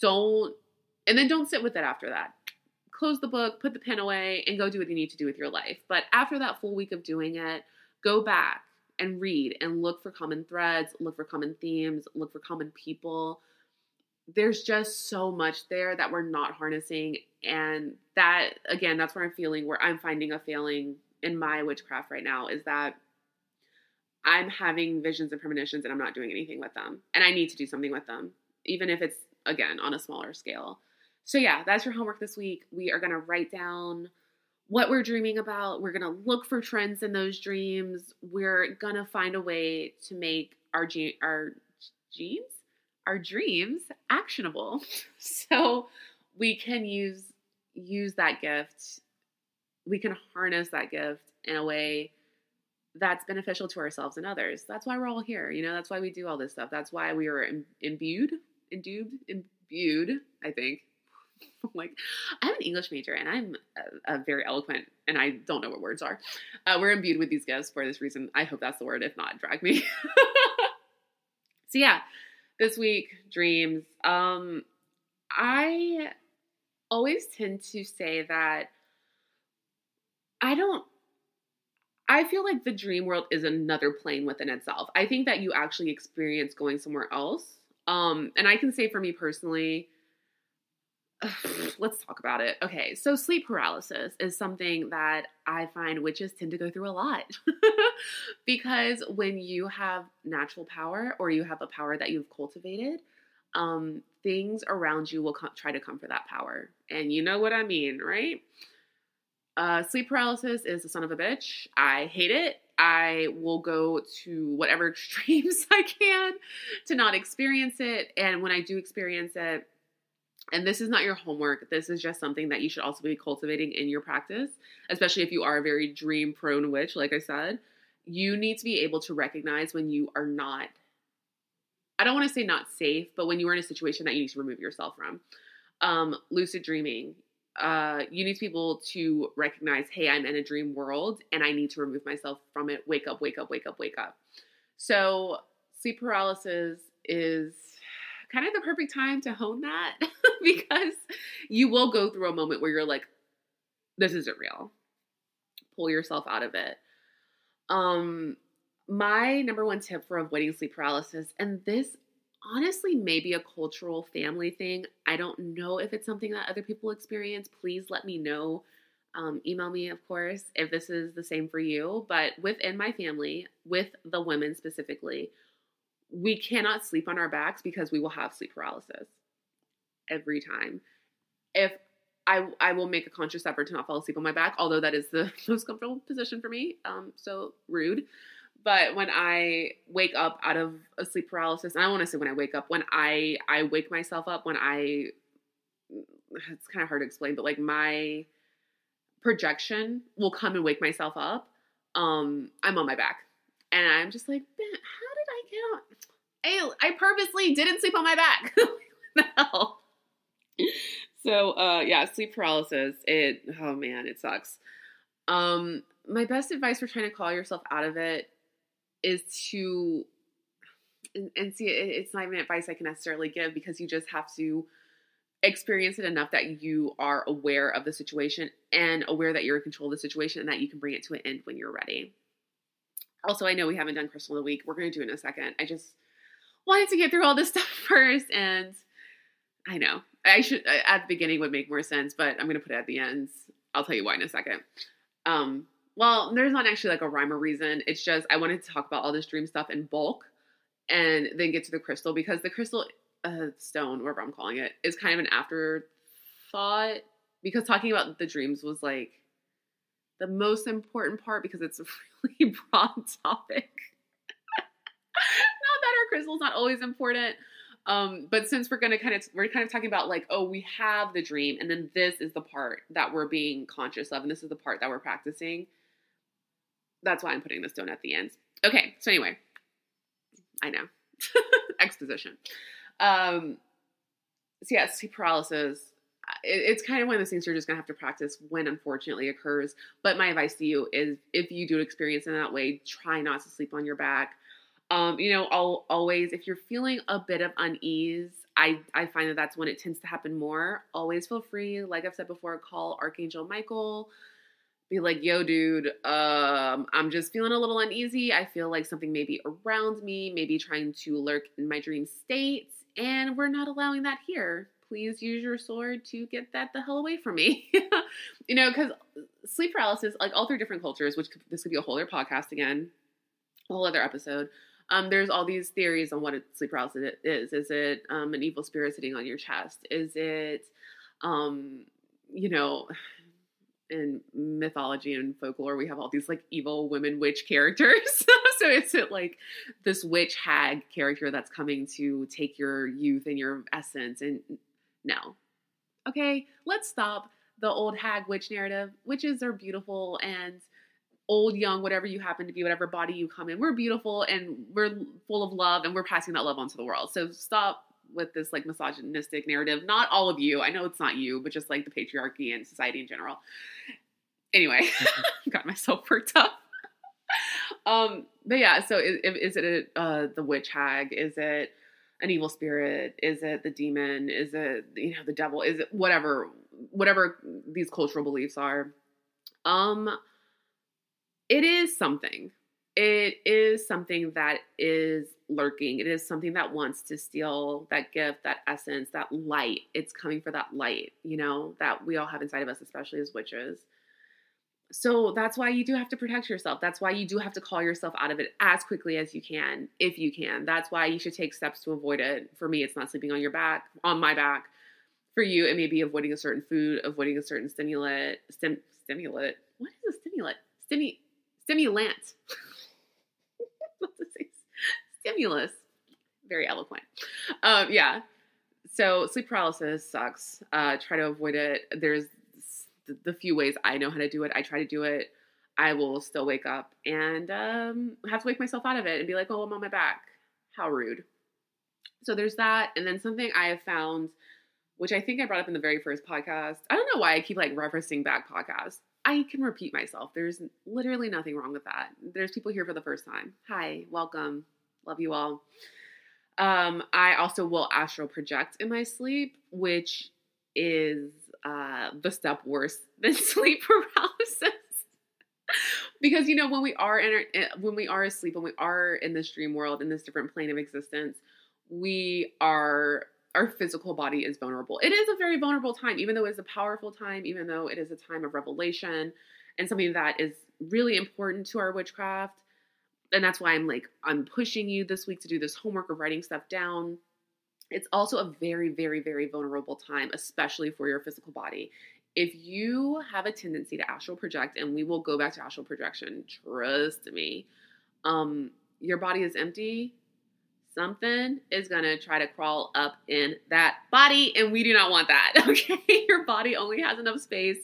Don't, and then don't sit with it after that. Close the book, put the pen away, and go do what you need to do with your life. But after that full week of doing it, go back and read and look for common threads, look for common themes, look for common people. There's just so much there that we're not harnessing. And that, again, that's where I'm feeling, where I'm finding a failing in my witchcraft right now is that I'm having visions and premonitions and I'm not doing anything with them. And I need to do something with them, even if it's, again, on a smaller scale. So, yeah, that's your homework this week. We are going to write down what we're dreaming about. We're going to look for trends in those dreams. We're going to find a way to make our, our genes, our dreams actionable. so we can use use that gift. We can harness that gift in a way that's beneficial to ourselves and others. That's why we're all here. You know, that's why we do all this stuff. That's why we are Im- imbued, imbued, imbued, I think. like, I'm an English major and I'm a, a, very eloquent and I don't know what words are. Uh, we're imbued with these gifts for this reason. I hope that's the word. If not, drag me. so, yeah, this week, dreams. Um, I always tend to say that I don't I feel like the dream world is another plane within itself. I think that you actually experience going somewhere else. Um, and I can say for me personally, let's talk about it. Okay, so sleep paralysis is something that I find witches tend to go through a lot. because when you have natural power or you have a power that you've cultivated, um, things around you will co- try to come for that power. And you know what I mean, right? Uh, sleep paralysis is a son of a bitch. I hate it. I will go to whatever extremes I can to not experience it. And when I do experience it, and this is not your homework, this is just something that you should also be cultivating in your practice, especially if you are a very dream prone witch, like I said. You need to be able to recognize when you are not, I don't want to say not safe, but when you are in a situation that you need to remove yourself from. Um, lucid dreaming uh, you need people to recognize, hey, I'm in a dream world and I need to remove myself from it. Wake up, wake up, wake up, wake up. So, sleep paralysis is kind of the perfect time to hone that because you will go through a moment where you're like, this isn't real. Pull yourself out of it. Um, my number one tip for avoiding sleep paralysis, and this honestly may be a cultural family thing. I don't know if it's something that other people experience. Please let me know. Um, email me, of course, if this is the same for you. But within my family, with the women specifically, we cannot sleep on our backs because we will have sleep paralysis every time. If I, I will make a conscious effort to not fall asleep on my back, although that is the most comfortable position for me. Um, so rude. But when I wake up out of a sleep paralysis, and I want to say when I wake up, when I I wake myself up, when I it's kind of hard to explain, but like my projection will come and wake myself up. Um, I'm on my back, and I'm just like, how I I purposely didn't sleep on my back. no. So uh, yeah, sleep paralysis. It oh man, it sucks. Um, my best advice for trying to call yourself out of it is to and, and see it, it's not even advice I can necessarily give because you just have to experience it enough that you are aware of the situation and aware that you're in control of the situation and that you can bring it to an end when you're ready. Also, I know we haven't done crystal of the week. We're going to do it in a second. I just wanted to get through all this stuff first and I know. I should at the beginning would make more sense, but I'm going to put it at the end. I'll tell you why in a second. Um, well, there's not actually like a rhyme or reason. It's just I wanted to talk about all this dream stuff in bulk and then get to the crystal because the crystal uh, stone, whatever I'm calling it, is kind of an afterthought because talking about the dreams was like the most important part because it's a really broad topic. not that our crystal's not always important, um, but since we're gonna kind of we're kind of talking about like, oh, we have the dream, and then this is the part that we're being conscious of, and this is the part that we're practicing. That's why I'm putting the stone at the end. Okay, so anyway, I know exposition. Um, so yeah, sleep paralysis. It, it's kind of one of those things you're just gonna have to practice when unfortunately occurs. But my advice to you is, if you do experience in that way, try not to sleep on your back. Um, you know, I'll always, if you're feeling a bit of unease, I, I find that that's when it tends to happen more. Always feel free, like I've said before, call Archangel Michael. Be like, yo, dude, um, I'm just feeling a little uneasy. I feel like something may be around me, maybe trying to lurk in my dream states, and we're not allowing that here. Please use your sword to get that the hell away from me. you know, because sleep paralysis, like all through different cultures, which this could be a whole other podcast again, a whole other episode um, there's all these theories on what sleep paralysis is. Is it um, an evil spirit sitting on your chest? Is it, um, you know, in mythology and folklore, we have all these like evil women witch characters. so is it like this witch hag character that's coming to take your youth and your essence? And no. Okay, let's stop the old hag witch narrative. Witches are beautiful and old, young, whatever you happen to be, whatever body you come in. We're beautiful and we're full of love and we're passing that love on to the world. So stop with this like misogynistic narrative. Not all of you. I know it's not you, but just like the patriarchy and society in general. Anyway, got myself worked up. um, but yeah, so is, is it a, uh, the witch hag? Is it an evil spirit? Is it the demon? Is it you know the devil? Is it whatever whatever these cultural beliefs are? Um, it is something. It is something that is lurking. It is something that wants to steal that gift, that essence, that light. It's coming for that light, you know, that we all have inside of us, especially as witches. So that's why you do have to protect yourself. That's why you do have to call yourself out of it as quickly as you can, if you can. That's why you should take steps to avoid it. For me, it's not sleeping on your back, on my back. For you, it may be avoiding a certain food, avoiding a certain stimulant. Stim, stimulant. What is a stimulant? Stimu stimulant. Stimulus. Very eloquent. Um, yeah. So sleep paralysis sucks. Uh, try to avoid it. There's the, few ways I know how to do it. I try to do it. I will still wake up and um, have to wake myself out of it and be like, oh, I'm on my back. How rude. So there's that. And then something I have found, which I think I brought up in the very first podcast. I don't know why I keep like referencing back podcasts. I can repeat myself. There's literally nothing wrong with that. There's people here for the first time. Hi, welcome. Love you all. Um, I also will astral project in my sleep, which is uh, the step worse than sleep paralysis. because you know when we are in our, eh, when we are asleep, when we are in this dream world in this different plane of existence, we are our physical body is vulnerable. It is a very vulnerable time, even though it's a powerful time, even though it is a time of revelation and something that is really important to our witchcraft. And that's why I'm like, I'm pushing you this week to do this homework of writing stuff down. It's also a very, very, very vulnerable time, especially for your physical body. If you have a tendency to astral project, and we will go back to astral projection, trust me, um, your body is empty something is to try to crawl up in that body, and we do not want that. Okay. Your body only has enough space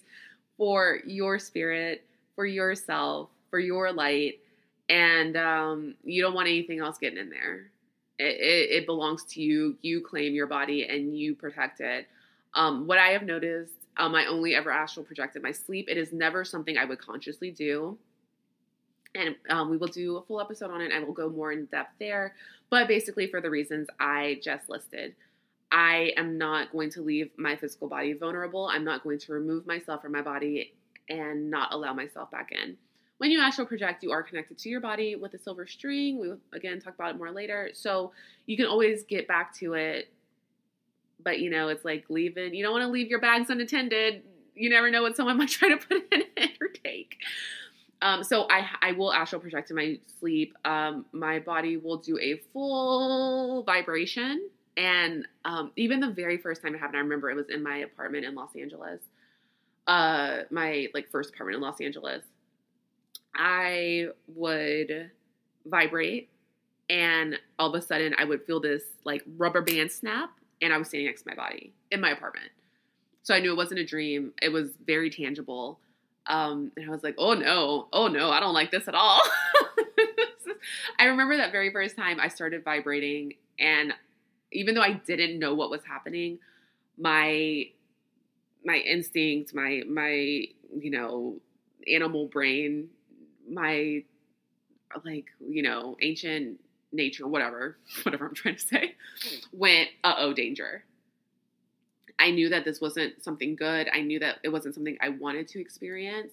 for your spirit, for yourself, for your light, and um, you don't want anything else getting in there. It, it, belongs to you. You claim your body and you protect it. Um, what I have noticed, um, I only ever astral project in my sleep. It is never something I would consciously do and um, we will do a full episode on it and we'll go more in depth there but basically for the reasons i just listed i am not going to leave my physical body vulnerable i'm not going to remove myself from my body and not allow myself back in when you astral project you are connected to your body with a silver string we will again talk about it more later so you can always get back to it but you know it's like leaving you don't want to leave your bags unattended you never know what someone might try to put in it or take um, so I I will astral project in my sleep. Um, my body will do a full vibration, and um, even the very first time it happened, I remember it was in my apartment in Los Angeles. Uh, my like first apartment in Los Angeles. I would vibrate, and all of a sudden I would feel this like rubber band snap, and I was standing next to my body in my apartment. So I knew it wasn't a dream. It was very tangible um, and I was like, oh no, oh no, I don't like this at all. I remember that very first time I started vibrating, and even though I didn't know what was happening, my my instinct, my my you know animal brain, my like you know ancient nature, whatever, whatever I'm trying to say, went uh oh danger. I knew that this wasn't something good. I knew that it wasn't something I wanted to experience.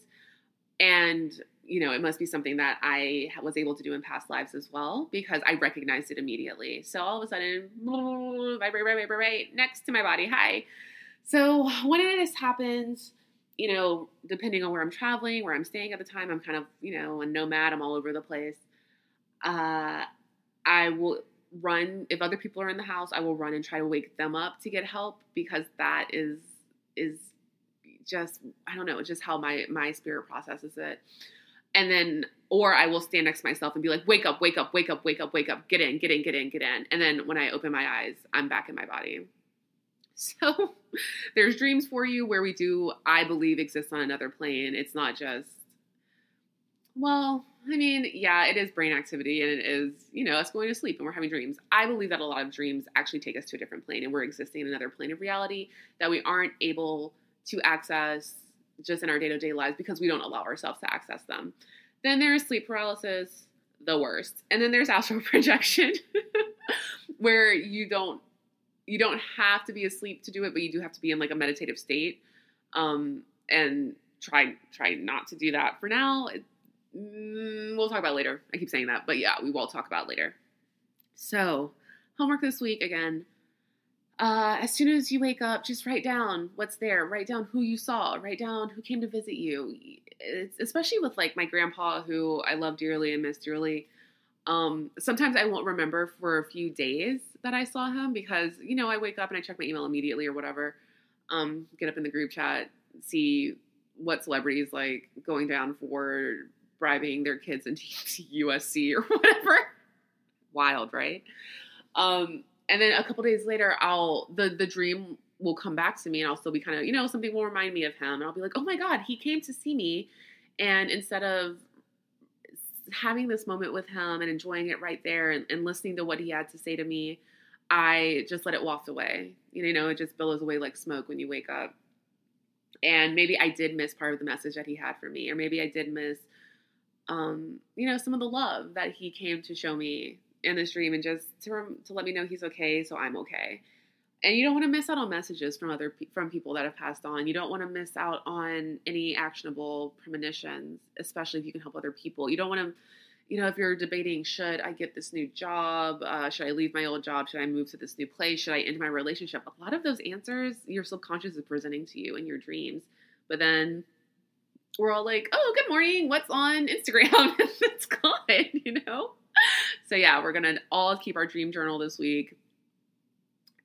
And, you know, it must be something that I was able to do in past lives as well because I recognized it immediately. So all of a sudden, vibrate, vibrate, vibrate, next to my body. Hi. So when this happens, you know, depending on where I'm traveling, where I'm staying at the time, I'm kind of, you know, a nomad, I'm all over the place. Uh, I will run if other people are in the house i will run and try to wake them up to get help because that is is just i don't know just how my my spirit processes it. And then or i will stand next to myself and be like wake up wake up wake up wake up wake up get in get in get in get in. And then when i open my eyes i'm back in my body so there's dreams for you where we do i believe exist on another plane it's not just well I mean, yeah, it is brain activity and it is, you know, us going to sleep and we're having dreams. I believe that a lot of dreams actually take us to a different plane and we're existing in another plane of reality that we aren't able to access just in our day to day lives because we don't allow ourselves to access them. Then there's sleep paralysis, the worst. And then there's astral projection, where you don't you don't have to be asleep to do it, but you do have to be in like a meditative state. Um, and try try not to do that for now. It, Mm, we'll talk about later. I keep saying that, but yeah, we will talk about later. So, homework this week again. Uh, as soon as you wake up, just write down what's there. Write down who you saw. Write down who came to visit you. It's, especially with like my grandpa, who I love dearly and miss dearly. Um, sometimes I won't remember for a few days that I saw him because you know I wake up and I check my email immediately or whatever. Um, get up in the group chat, see what celebrities like going down for bribing their kids into USC or whatever. Wild, right? Um, and then a couple days later, I'll the the dream will come back to me, and I'll still be kind of you know something will remind me of him, and I'll be like, oh my god, he came to see me, and instead of having this moment with him and enjoying it right there and, and listening to what he had to say to me, I just let it waft away. You know, it just billows away like smoke when you wake up. And maybe I did miss part of the message that he had for me, or maybe I did miss um, you know, some of the love that he came to show me in this dream and just to, to let me know he's okay, so I'm okay. And you don't want to miss out on messages from other from people that have passed on. You don't want to miss out on any actionable premonitions, especially if you can help other people. You don't want to you know, if you're debating, should I get this new job? Uh, should I leave my old job? Should I move to this new place? Should I end my relationship? A lot of those answers your subconscious is presenting to you in your dreams. But then we're all like, oh, good morning. What's on Instagram? it's gone, you know? So, yeah, we're to all keep our dream journal this week.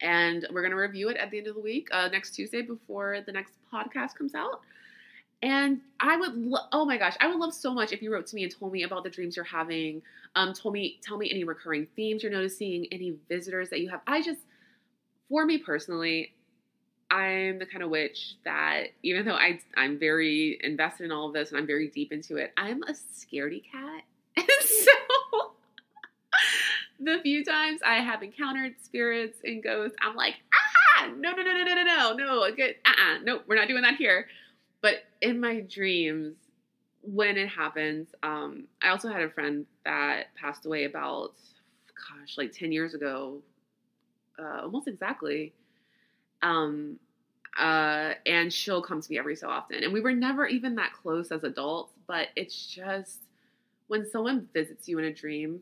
And we're going to review it at the end of the week, uh, next Tuesday before the next podcast comes out. And I would, lo- oh my gosh, I would love so much if you wrote to me and told me about the dreams you're having. Um, told me, tell me any recurring themes you're noticing, any visitors that you have. I just, for me personally, I'm the kind of witch that even though I I'm very invested in all of this and I'm very deep into it, I'm a scaredy cat. And so the few times I have encountered spirits and ghosts, I'm like, ah, no, no, no, no, no, no, no, no, get, uh-uh, no, we're not doing that here. But in my dreams, when it happens, um, I also had a friend that passed away about, gosh, like 10 years ago, uh, almost exactly. Um, uh, and she'll come to me every so often. And we were never even that close as adults, but it's just when someone visits you in a dream,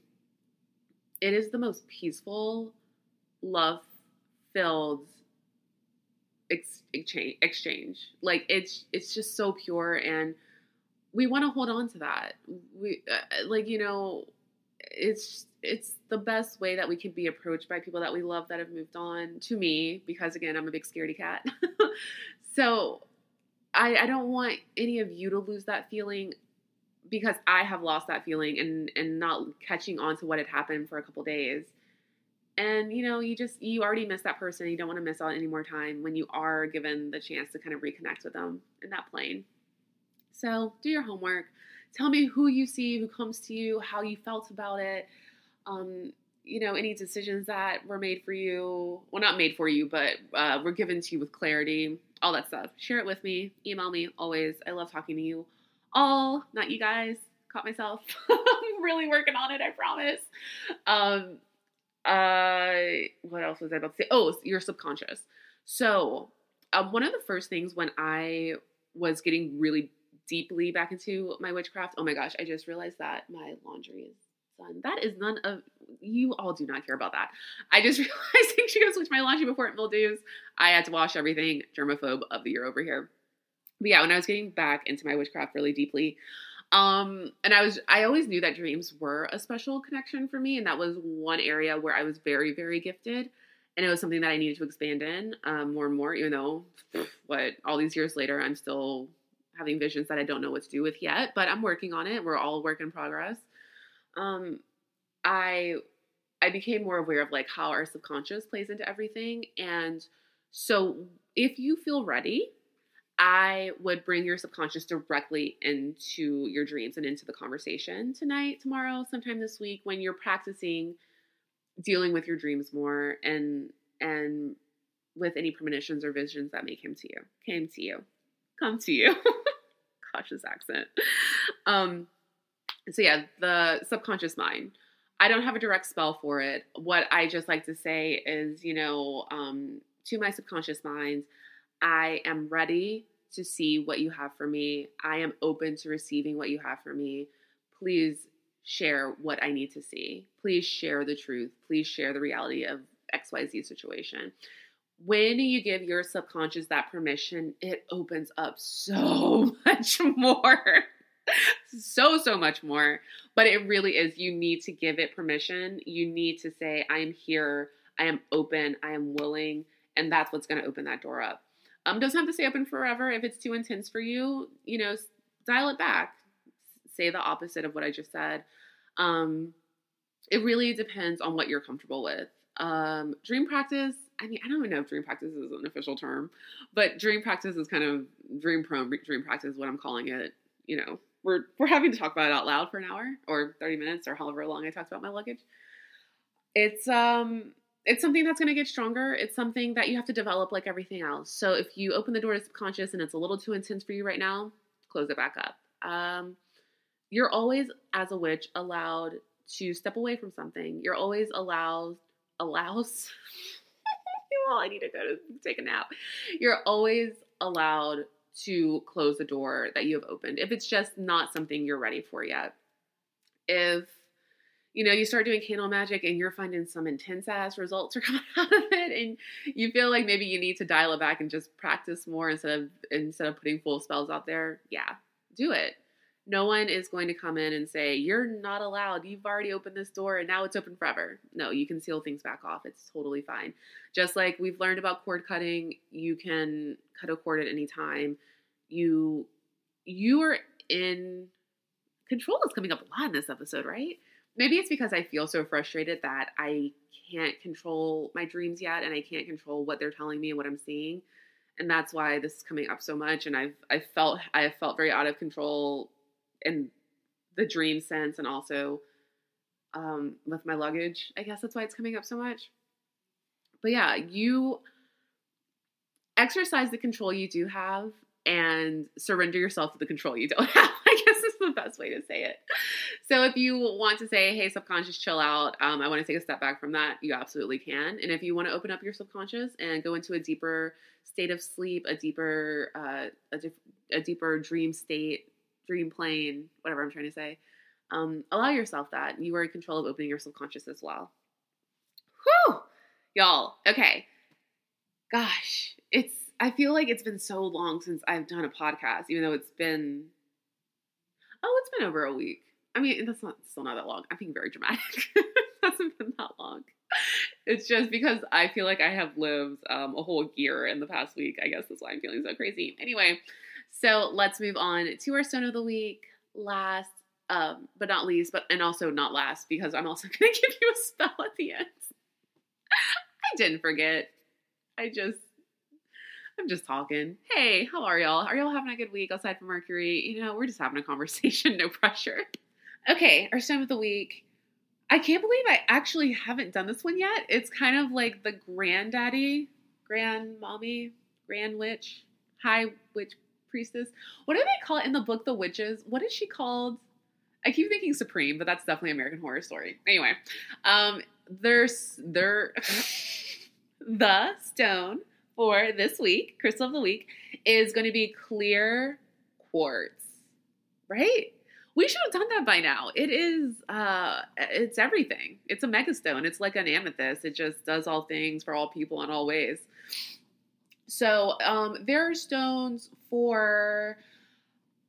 it is the most peaceful, love filled ex- exchange like it's it's just so pure and we want to hold on to that. We uh, like you know it's it's the best way that we can be approached by people that we love that have moved on to me because again i'm a big scaredy cat. So I, I don't want any of you to lose that feeling because i have lost that feeling and and not catching on to what had happened for a couple days. And you know you just you already miss that person. You don't want to miss out any more time when you are given the chance to kind of reconnect with them in that plane. So do your homework. Tell me who you see who comes to you how you felt about it. Um, you know any decisions that were made for you well not made for you but uh, were given to you with clarity all that stuff. Share it with me. Email me always. I love talking to you all not you guys caught myself i'm really working on it i promise um, uh, what else was I about to say? Oh, your subconscious. So, um, one of the first things when I was getting really deeply back into my witchcraft, oh my gosh, I just realized that my laundry is done. That is none of you all do not care about that. I just realized I should go switch my laundry before it mildews. I had to wash everything. Germaphobe of the year over here. But yeah, when I was getting back into my witchcraft really deeply, um, and I was I always knew that dreams were a special connection for me, and that was one area where I was very, very gifted. And it was something that I needed to expand in um, more and more, even though what all these years later, I'm still having visions that I don't know what to do with yet, but I'm working on it. We're all work in progress. Um, I I became more aware of like how our subconscious plays into everything. And so if you feel ready I would bring your subconscious directly into your dreams and into the conversation tonight, tomorrow, sometime this week when you're practicing dealing with your dreams more and and with any premonitions or visions that may come to you. Came to you. Come to you. Cautious accent. Um so yeah, the subconscious mind. I don't have a direct spell for it. What I just like to say is, you know, um, to my subconscious mind, I am ready to see what you have for me. I am open to receiving what you have for me. Please share what I need to see. Please share the truth. Please share the reality of XYZ situation. When you give your subconscious that permission, it opens up so much more. so, so much more. But it really is. You need to give it permission. You need to say, I am here. I am open. I am willing. And that's what's going to open that door up. Um, doesn't have to stay open forever. If it's too intense for you, you know, dial it back. Say the opposite of what I just said. Um, it really depends on what you're comfortable with. Um, dream practice. I mean, I don't even know if dream practice is an official term, but dream practice is kind of dream prone. Dream practice is what I'm calling it. You know, we're we're having to talk about it out loud for an hour or 30 minutes or however long I talked about my luggage. It's um it's something that's going to get stronger. It's something that you have to develop like everything else. So if you open the door to subconscious and it's a little too intense for you right now, close it back up. Um, you're always, as a witch, allowed to step away from something. You're always allowed, allows. well, I need to go to take a nap. You're always allowed to close the door that you have opened if it's just not something you're ready for yet. if you know you start doing candle magic and you're finding some intense ass results are coming out of it and you feel like maybe you need to dial it back and just practice more instead of instead of putting full spells out there yeah do it. No one is going to come in and say you're not allowed. You've already opened this door and now it's open forever. No you can seal things back off. It's totally fine. Just like we've learned about cord cutting you can cut a cord at any time. You you are in control. Is coming up a lot in this episode right maybe it's because i feel so frustrated that i can't control my dreams yet and i can't control what they're telling me and what i'm seeing and that's why this is coming up so much and i've i felt i have felt very out of control in the dream sense and also um, with my luggage. I guess that's why it's coming up so much. But yeah, you exercise the control you do have and surrender yourself to the control you don't have. I guess is the best way to say it. So if you want to say, "Hey, subconscious, chill out," um, I want to take a step back from that. You absolutely can. And if you want to open up your subconscious and go into a deeper state of sleep, a deeper, uh, a, dif- a deeper dream state, dream plane, whatever I'm trying to say. Um, allow yourself that. You are in control of opening your subconscious as well. Whew! Y'all, okay. Gosh, it's, I feel like it's been so long since I've done a podcast, even though it's been, oh, it's been over a week. I mean, that's not still not that long. I'm being very dramatic. it hasn't been that long. It's just because I feel like I have lived um, a whole year in the past week. I guess that's why I'm feeling so crazy. Anyway, so let's move on to our stone of the week. Last, um, but not least, but and also not last because I'm also going to give you a spell at the end. I didn't forget. I just, I'm just talking. Hey, how are y'all? Are y'all having a good week aside from Mercury? You know, we're just having a conversation, no pressure. Okay, our stone of the week. I can't believe I actually haven't done this one yet. It's kind of like the granddaddy, grandmommy, grand witch, high witch priestess. What do they call it in the book, The Witches? What is she called? I keep thinking Supreme, but that's definitely American Horror Story. Anyway, um, there's there the stone for this week, crystal of the week, is going to be clear quartz. Right? We should have done that by now. It is uh it's everything. It's a megastone. It's like an amethyst. It just does all things for all people in all ways. So um, there are stones for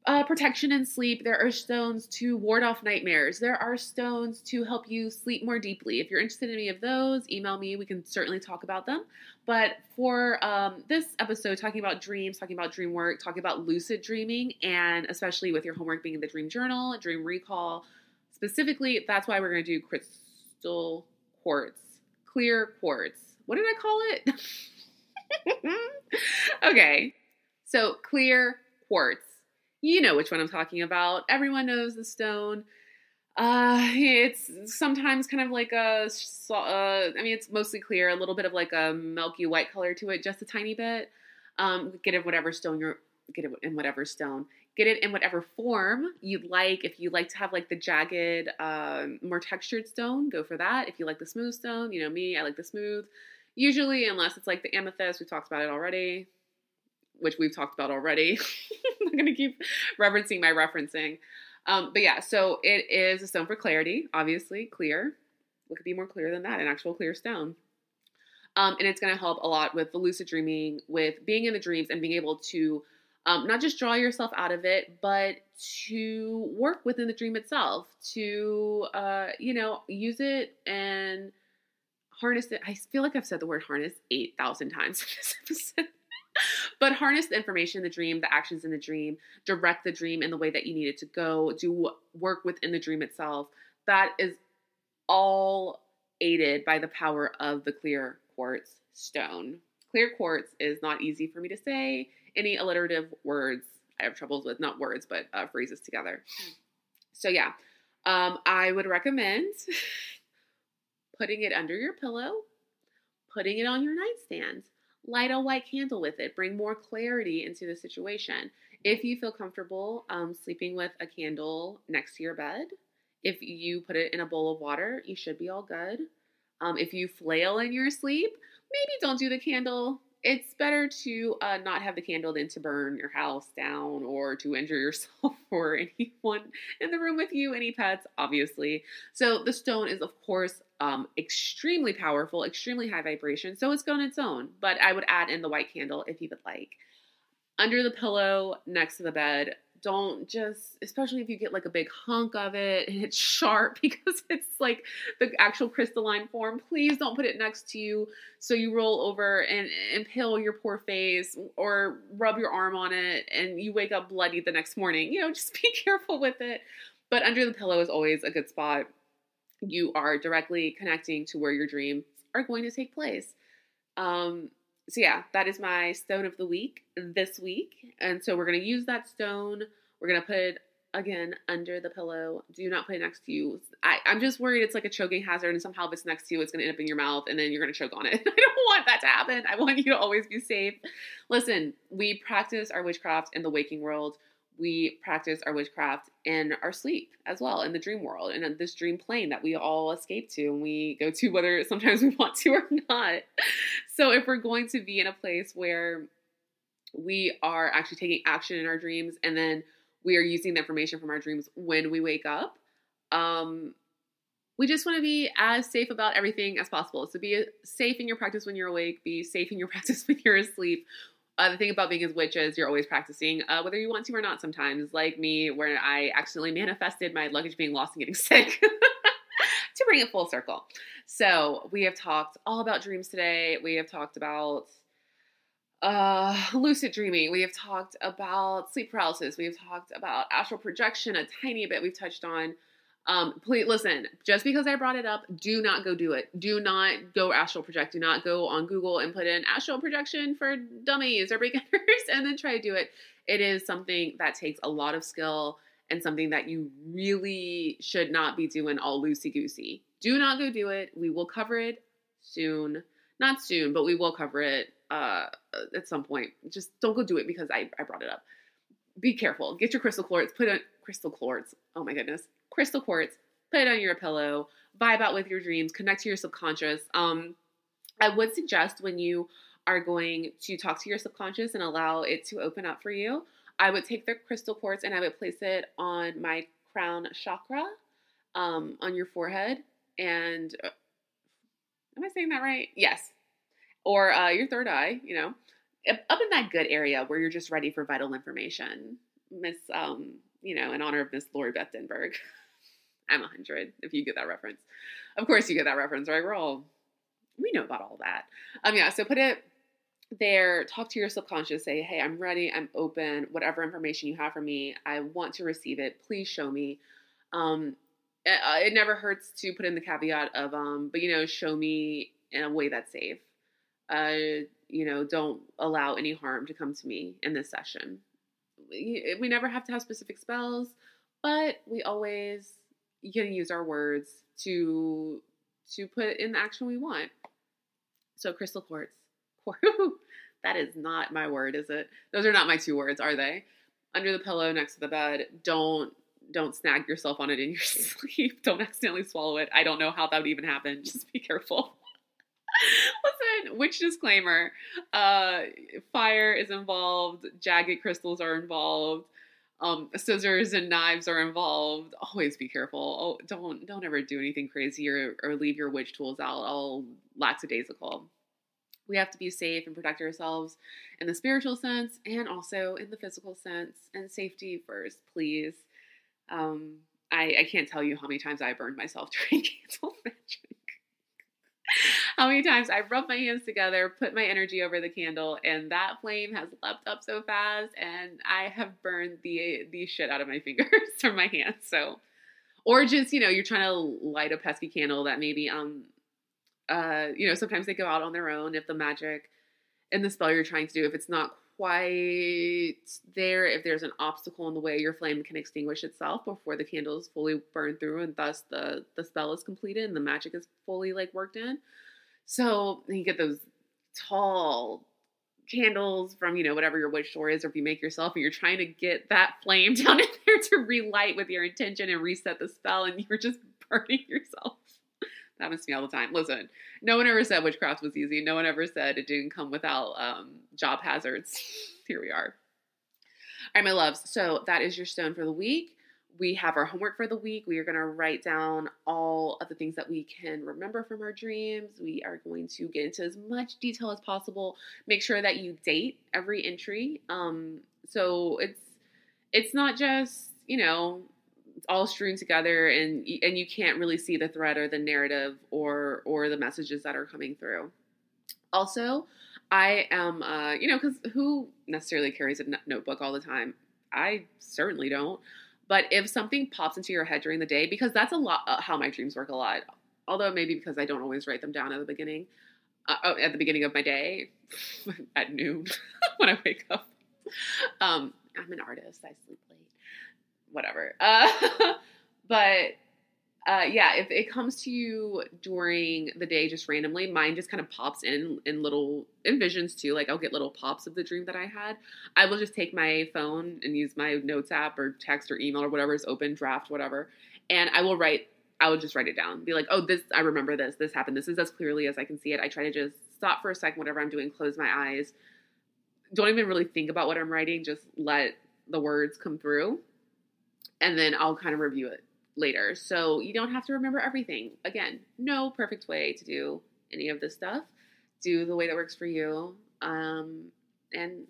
uh, protection and sleep. There are stones to ward off nightmares. There are stones to help you sleep more deeply. If you're interested in any of those, email me. We can certainly talk about them. But for um, this episode, talking about dreams, talking about dream work, talking about lucid dreaming, and especially with your homework being in the dream journal, dream recall, specifically, that's why we're going to do crystal quartz, clear quartz. What did I call it? okay, so clear quartz. You know which one I'm talking about. Everyone knows the stone. Uh, it's sometimes kind of like a, uh, I mean, it's mostly clear, a little bit of like a milky white color to it, just a tiny bit. Um, get it whatever stone you're, get it in whatever stone. Get it in whatever form you'd like. If you like to have like the jagged, um, more textured stone, go for that. If you like the smooth stone, you know me, I like the smooth. Usually, unless it's like the amethyst, we've talked about it already, which we've talked about already. I'm to keep referencing my referencing. Um, but yeah, so it is a stone for clarity, obviously, clear. What could be more clear than that? An actual clear stone. Um, and it's going to help a lot with the lucid dreaming, with being in the dreams and being able to um, not just draw yourself out of it, but to work within the dream itself, to, uh, you know, use it and harness it. I feel like I've said the word harness 8,000 times in this episode. But harness the information in the dream, the actions in the dream, direct the dream in the way that you need it to go, do work within the dream itself. That is all aided by the power of the clear quartz stone. Clear quartz is not easy for me to say any alliterative words. I have troubles with not words, but uh, phrases together. So, yeah, um, I would recommend putting it under your pillow, putting it on your nightstand. Light a white candle with it. Bring more clarity into the situation. If you feel comfortable um, sleeping with a candle next to your bed, if you put it in a bowl of water, you should be all good. Um, if you flail in your sleep, maybe don't do the candle. it's better to uh, not have the candle than to burn your house down or to injure yourself or anyone in the room with you, any pets, obviously. So the stone is, of course, um, extremely powerful, extremely high vibration. So it's on its own. But I would add in the white candle if you would like. Under the pillow, next to the bed, don't just especially if you get like a big hunk of it and it's sharp because it's like the actual crystalline form please don't put it next to you so you roll over and impale your poor face or rub your arm on it and you wake up bloody the next morning you know just be careful with it but under the pillow is always a good spot you are directly connecting to where your dreams are going to take place um so yeah, that is my stone of the week this week. And so we're going to use that stone. We're going to put it again under the pillow. Do not put it next to you. I, am just worried it's like a choking hazard and somehow if it's next to you, it's going to end up in your mouth and then you're going to choke on it. I don't want that to happen. I want you to always be safe. Listen, we practice our witchcraft in the waking world we practice our witchcraft in our sleep as well in the dream world and in this dream plane that we all escape to and we go to whether sometimes we want to or not. So if we're going to be in a place where we are actually taking action in our dreams and then we are using the information from our dreams when we wake up, um, we just want to be as safe about everything as possible. So be safe in your practice when you're awake, be safe in your practice when you're asleep. Uh, the thing about being a witch is you're always practicing, uh, whether you want to or not. Sometimes, like me, where I accidentally manifested my luggage being lost and getting sick. to bring it full circle. So we have talked all about dreams today. We have talked about uh, lucid dreaming. We have talked about sleep paralysis. We have talked about astral projection a tiny bit. We've touched on um, please listen, just because I brought it up, do not go do it. Do not go astral project. Do not go on Google and put in astral projection for dummies or beginners and then try to do it. It is something that takes a lot of skill and something that you really should not be doing all loosey goosey. Do not go do it. We will cover it soon. Not soon, but we will cover it uh, at some point. Just don't go do it because I, I brought it up. Be careful. Get your crystal quartz. Put on crystal quartz. Oh my goodness crystal quartz, put it on your pillow, vibe out with your dreams, connect to your subconscious. Um, I would suggest when you are going to talk to your subconscious and allow it to open up for you, I would take the crystal quartz and I would place it on my crown chakra, um, on your forehead, and uh, am I saying that right? Yes, or uh, your third eye. You know, up in that good area where you're just ready for vital information, Miss. Um, you know, in honor of Miss Lori Beth Denberg. I'm 100, if you get that reference. Of course, you get that reference, right? We're all, we know about all that. Um, yeah, so put it there, talk to your subconscious, say, hey, I'm ready, I'm open, whatever information you have for me, I want to receive it. Please show me. Um, it, uh, it never hurts to put in the caveat of, um, but you know, show me in a way that's safe. Uh, you know, don't allow any harm to come to me in this session. We, we never have to have specific spells, but we always you can use our words to to put in the action we want. So crystal quartz. that is not my word, is it? Those are not my two words, are they? Under the pillow next to the bed. Don't don't snag yourself on it in your sleep. Don't accidentally swallow it. I don't know how that would even happen. Just be careful. Listen, which disclaimer? Uh, fire is involved. Jagged crystals are involved um, scissors and knives are involved. Always be careful. Oh, don't don't ever do anything crazy or, or leave your witch tools out all lackadaisical. We have to be safe and protect ourselves in the spiritual sense and also in the physical sense. And safety first, please. Um, I, I can't tell you how many times I burned myself during candle magic how many times I rubbed my hands together, put my energy over the candle, and that flame has leapt up so fast, and I have burned the the shit out of my fingers or my hands. So, or just you know, you're trying to light a pesky candle that maybe um, uh, you know, sometimes they go out on their own if the magic and the spell you're trying to do, if it's not quite there, if there's an obstacle in the way, your flame can extinguish itself before the candle is fully burned through, and thus the the spell is completed and the magic is fully like worked in. So you get those tall candles from you know whatever your witch store is or if you make yourself and you're trying to get that flame down in there to relight with your intention and reset the spell and you're just burning yourself That happens to me all the time. Listen, no one ever said witchcraft was easy. No one ever said it didn't come without um, job hazards. Here we are. All right, my loves. So that is your stone for the week. We have our homework for the week. We are going to write down all of the things that we can remember from our dreams. We are going to get into as much detail as possible. Make sure that you date every entry. Um, so it's it's not just you know it's all strewn together and and you can't really see the thread or the narrative or or the messages that are coming through. Also, I am, uh, you know, because who necessarily carries a notebook all the time? I certainly don't. But if something pops into your head during the day, because that's a lot uh, how my dreams work a lot. Although maybe because I don't always write them down at the beginning, uh, oh, at the beginning of my day, at noon when I wake up. Um, I'm an artist. I sleep late. Whatever. Uh, but uh, yeah, if it comes to you during the day just randomly, mine just kind of pops in in little in visions too. Like I'll get little pops of the dream that I had. I will just take my phone and use my notes app or text or email or whatever is open, draft, whatever, and I will write. I will just write it down. Be like, oh, this I remember this. This happened. This is as clearly as I can see it. I try to just stop for a second, whatever I'm doing, close my eyes. Don't even really think about what I'm writing. Just let the words come through, and then I'll kind of review it later. So you don't have to remember everything. Again, no perfect way to do any of this stuff. Do the way that works for you. Um, and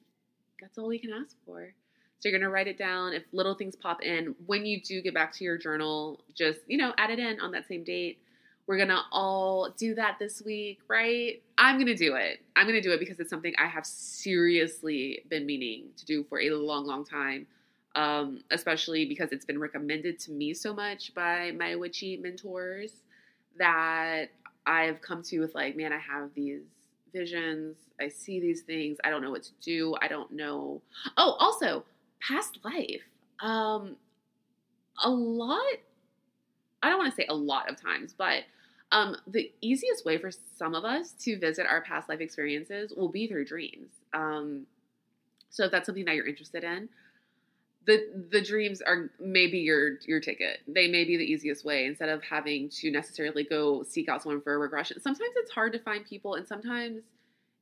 that's all we can ask for. So you're going to write it down. If little things pop in, when you do get back to your journal, just, you know, add it in on that same date. We're going to all do that this week, right? I'm going to do it. I'm going to do it because it's something I have seriously been meaning to do for a long, long time um, especially because it's been recommended to me so much by my witchy mentors that I've come to with like, man, I have these visions. I see these things. I don't know what to do. I don't know. Oh, also, past life. Um, a lot. I don't want to say a lot of times, but um, the easiest way for some of us to visit our past life experiences will be through dreams. Um, so if that's something that you're interested in, the the dreams are maybe your your ticket. They may be the easiest way instead of having to necessarily go seek out someone for a regression. Sometimes it's hard to find people, and sometimes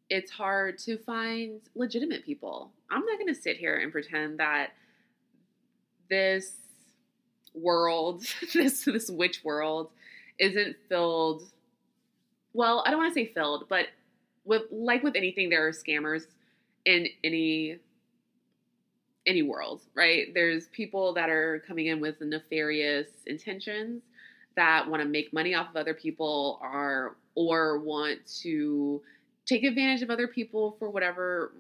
it's hard to find legitimate people. I'm not going to sit here and pretend that this world, this this witch world, isn't filled. Well, I don't want to say filled, but with like with anything, there are scammers in any any world, right? There's people that are coming in with nefarious intentions that want to make money off of other people or or want to take advantage of other people for whatever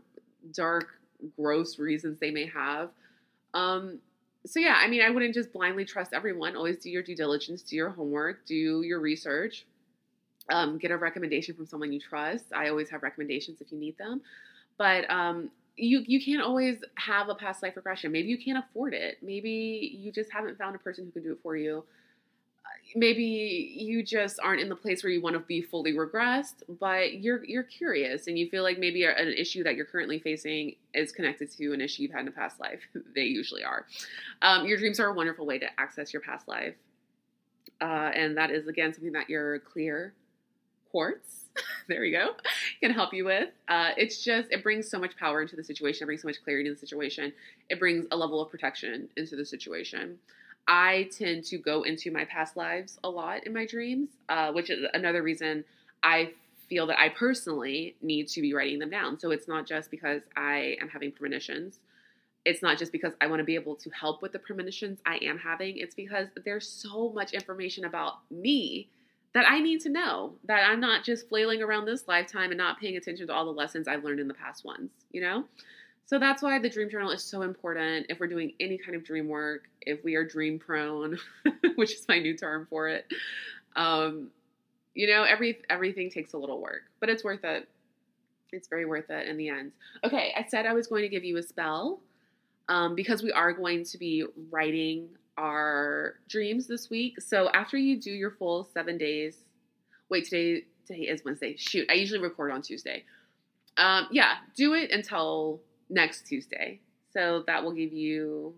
dark gross reasons they may have. Um so yeah, I mean, I wouldn't just blindly trust everyone. Always do your due diligence, do your homework, do your research. Um, get a recommendation from someone you trust. I always have recommendations if you need them. But um, you you can't always have a past life regression. Maybe you can't afford it. Maybe you just haven't found a person who can do it for you. Maybe you just aren't in the place where you want to be fully regressed, but you're you're curious and you feel like maybe an issue that you're currently facing is connected to an issue you've had in a past life. they usually are. Um, your dreams are a wonderful way to access your past life, uh, and that is again something that your clear quartz there we go, can help you with. Uh, it's just, it brings so much power into the situation. It brings so much clarity in the situation. It brings a level of protection into the situation. I tend to go into my past lives a lot in my dreams, uh, which is another reason I feel that I personally need to be writing them down. So it's not just because I am having premonitions. It's not just because I want to be able to help with the premonitions I am having. It's because there's so much information about me that I need to know that I'm not just flailing around this lifetime and not paying attention to all the lessons I've learned in the past ones, you know? So that's why the dream journal is so important if we're doing any kind of dream work, if we are dream prone, which is my new term for it. Um, you know, every everything takes a little work, but it's worth it. It's very worth it in the end. Okay, I said I was going to give you a spell um, because we are going to be writing our dreams this week. So after you do your full seven days, wait, today today is Wednesday. Shoot, I usually record on Tuesday. Um, yeah, do it until next Tuesday. So that will give you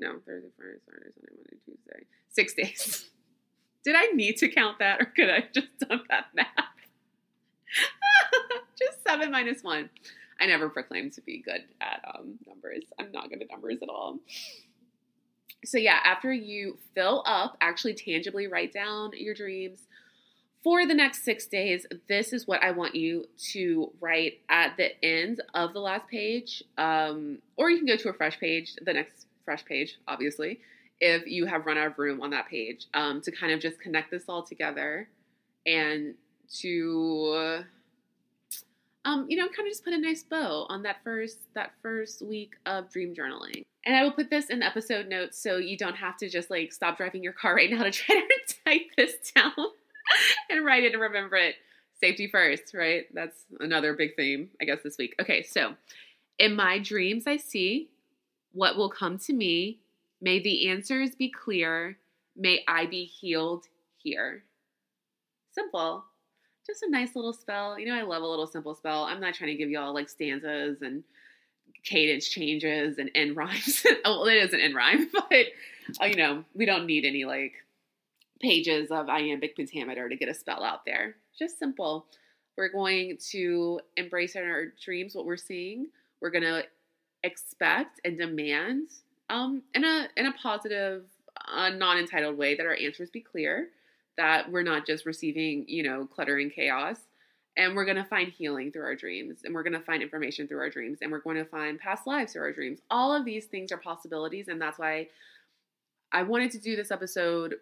no Thursday, Friday, Saturday, Sunday, Monday, Tuesday, six days. Did I need to count that or could I just done that math? just seven minus one. I never proclaimed to be good at um, numbers. I'm not good at numbers at all. So, yeah, after you fill up, actually tangibly write down your dreams for the next six days. This is what I want you to write at the end of the last page. Um, or you can go to a fresh page, the next fresh page, obviously, if you have run out of room on that page, um, to kind of just connect this all together and to um, you know, kind of just put a nice bow on that first that first week of dream journaling. And I will put this in episode notes so you don't have to just like stop driving your car right now to try to type this down and write it and remember it. Safety first, right? That's another big theme, I guess, this week. Okay, so in my dreams, I see what will come to me. May the answers be clear. May I be healed here. Simple just a nice little spell. You know, I love a little simple spell. I'm not trying to give you all like stanzas and cadence changes and end rhymes. oh, well, it is an end rhyme, but uh, you know, we don't need any like pages of iambic pentameter to get a spell out there. Just simple. We're going to embrace in our dreams what we're seeing. We're going to expect and demand um, in a in a positive, uh, non entitled way that our answers be clear that we're not just receiving, you know, clutter and chaos. And we're going to find healing through our dreams, and we're going to find information through our dreams, and we're going to find past lives through our dreams. All of these things are possibilities, and that's why I wanted to do this episode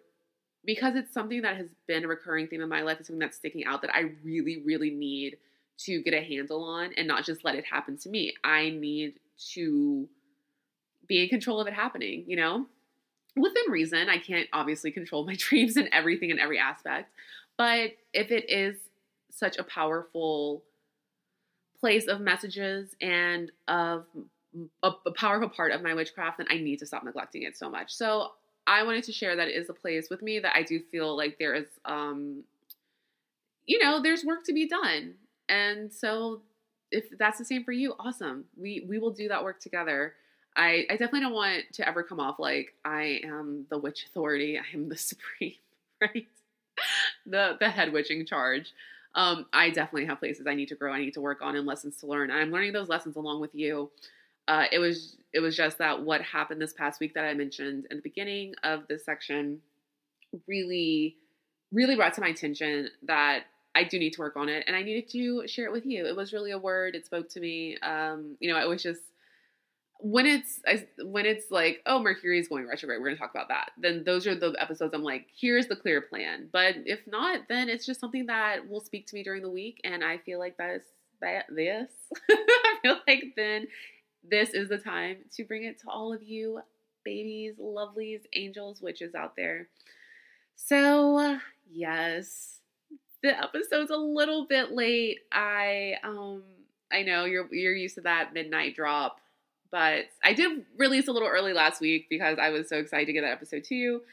because it's something that has been a recurring theme in my life. It's something that's sticking out that I really, really need to get a handle on and not just let it happen to me. I need to be in control of it happening, you know? Within reason. I can't obviously control my dreams and everything in every aspect, but if it is such a powerful place of messages and of a, a, powerful part of my witchcraft, then I need to stop neglecting it so much. So I wanted to share that it is a place with me that I do feel like there is, um, you know, there's work to be done, and so if that's the same for you, awesome. We we will do that work together. I, I definitely don't want to ever come off like I am the witch authority. I am the supreme, right? the the head witching charge. Um, I definitely have places I need to grow. I need to work on and lessons to learn. And I'm learning those lessons along with you. Uh, it was it was just that what happened this past week that I mentioned in the beginning of this section really really brought to my attention that I do need to work on it and I needed to share it with you. It was really a word. It spoke to me. Um, you know, it was just when it's I, when it's like oh mercury is going retrograde we're going to talk about that. Then those are the episodes i'm like here's the clear plan. But if not then it's just something that will speak to me during the week and i feel like that's that this i feel like then this is the time to bring it to all of you babies lovelies angels witches out there. So yes the episode's a little bit late. I um i know you're you're used to that midnight drop but I did release a little early last week because I was so excited to get that episode to you.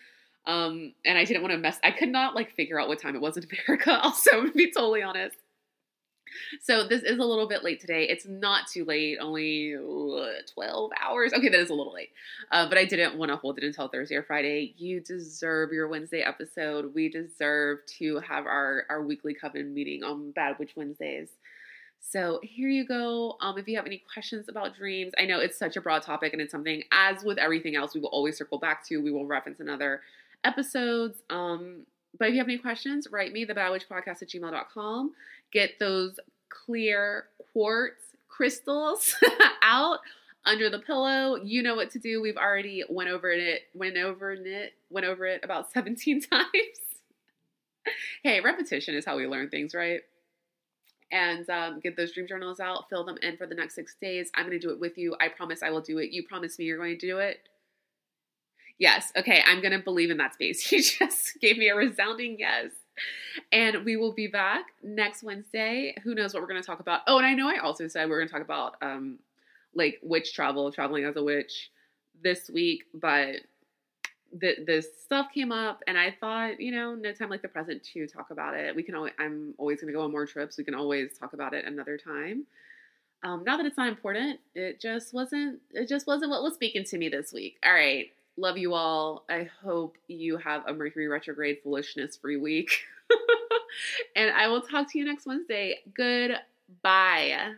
Um, and I didn't want to mess. I could not like figure out what time it was in America. Also, to be totally honest. So this is a little bit late today. It's not too late, only 12 hours. Okay, that is a little late. Uh, but I didn't want to hold it until Thursday or Friday. You deserve your Wednesday episode. We deserve to have our, our weekly coven meeting on Bad Witch Wednesdays. So here you go. Um, if you have any questions about dreams, I know it's such a broad topic and it's something, as with everything else, we will always circle back to. We will reference in other episodes. Um, but if you have any questions, write me, the podcast at gmail.com. Get those clear quartz crystals out under the pillow. You know what to do. We've already went over it, went over it, went over it about 17 times. hey, repetition is how we learn things, right? And um, get those dream journals out, fill them in for the next six days. I'm going to do it with you. I promise I will do it. You promise me you're going to do it. Yes. Okay. I'm going to believe in that space. You just gave me a resounding yes. And we will be back next Wednesday. Who knows what we're going to talk about? Oh, and I know I also said we are going to talk about um, like witch travel, traveling as a witch this week, but the this stuff came up and I thought, you know, no time like the present to talk about it. We can always I'm always gonna go on more trips. We can always talk about it another time. Um, not that it's not important, it just wasn't it just wasn't what was speaking to me this week. All right. Love you all. I hope you have a Mercury retrograde foolishness free week. and I will talk to you next Wednesday. Goodbye.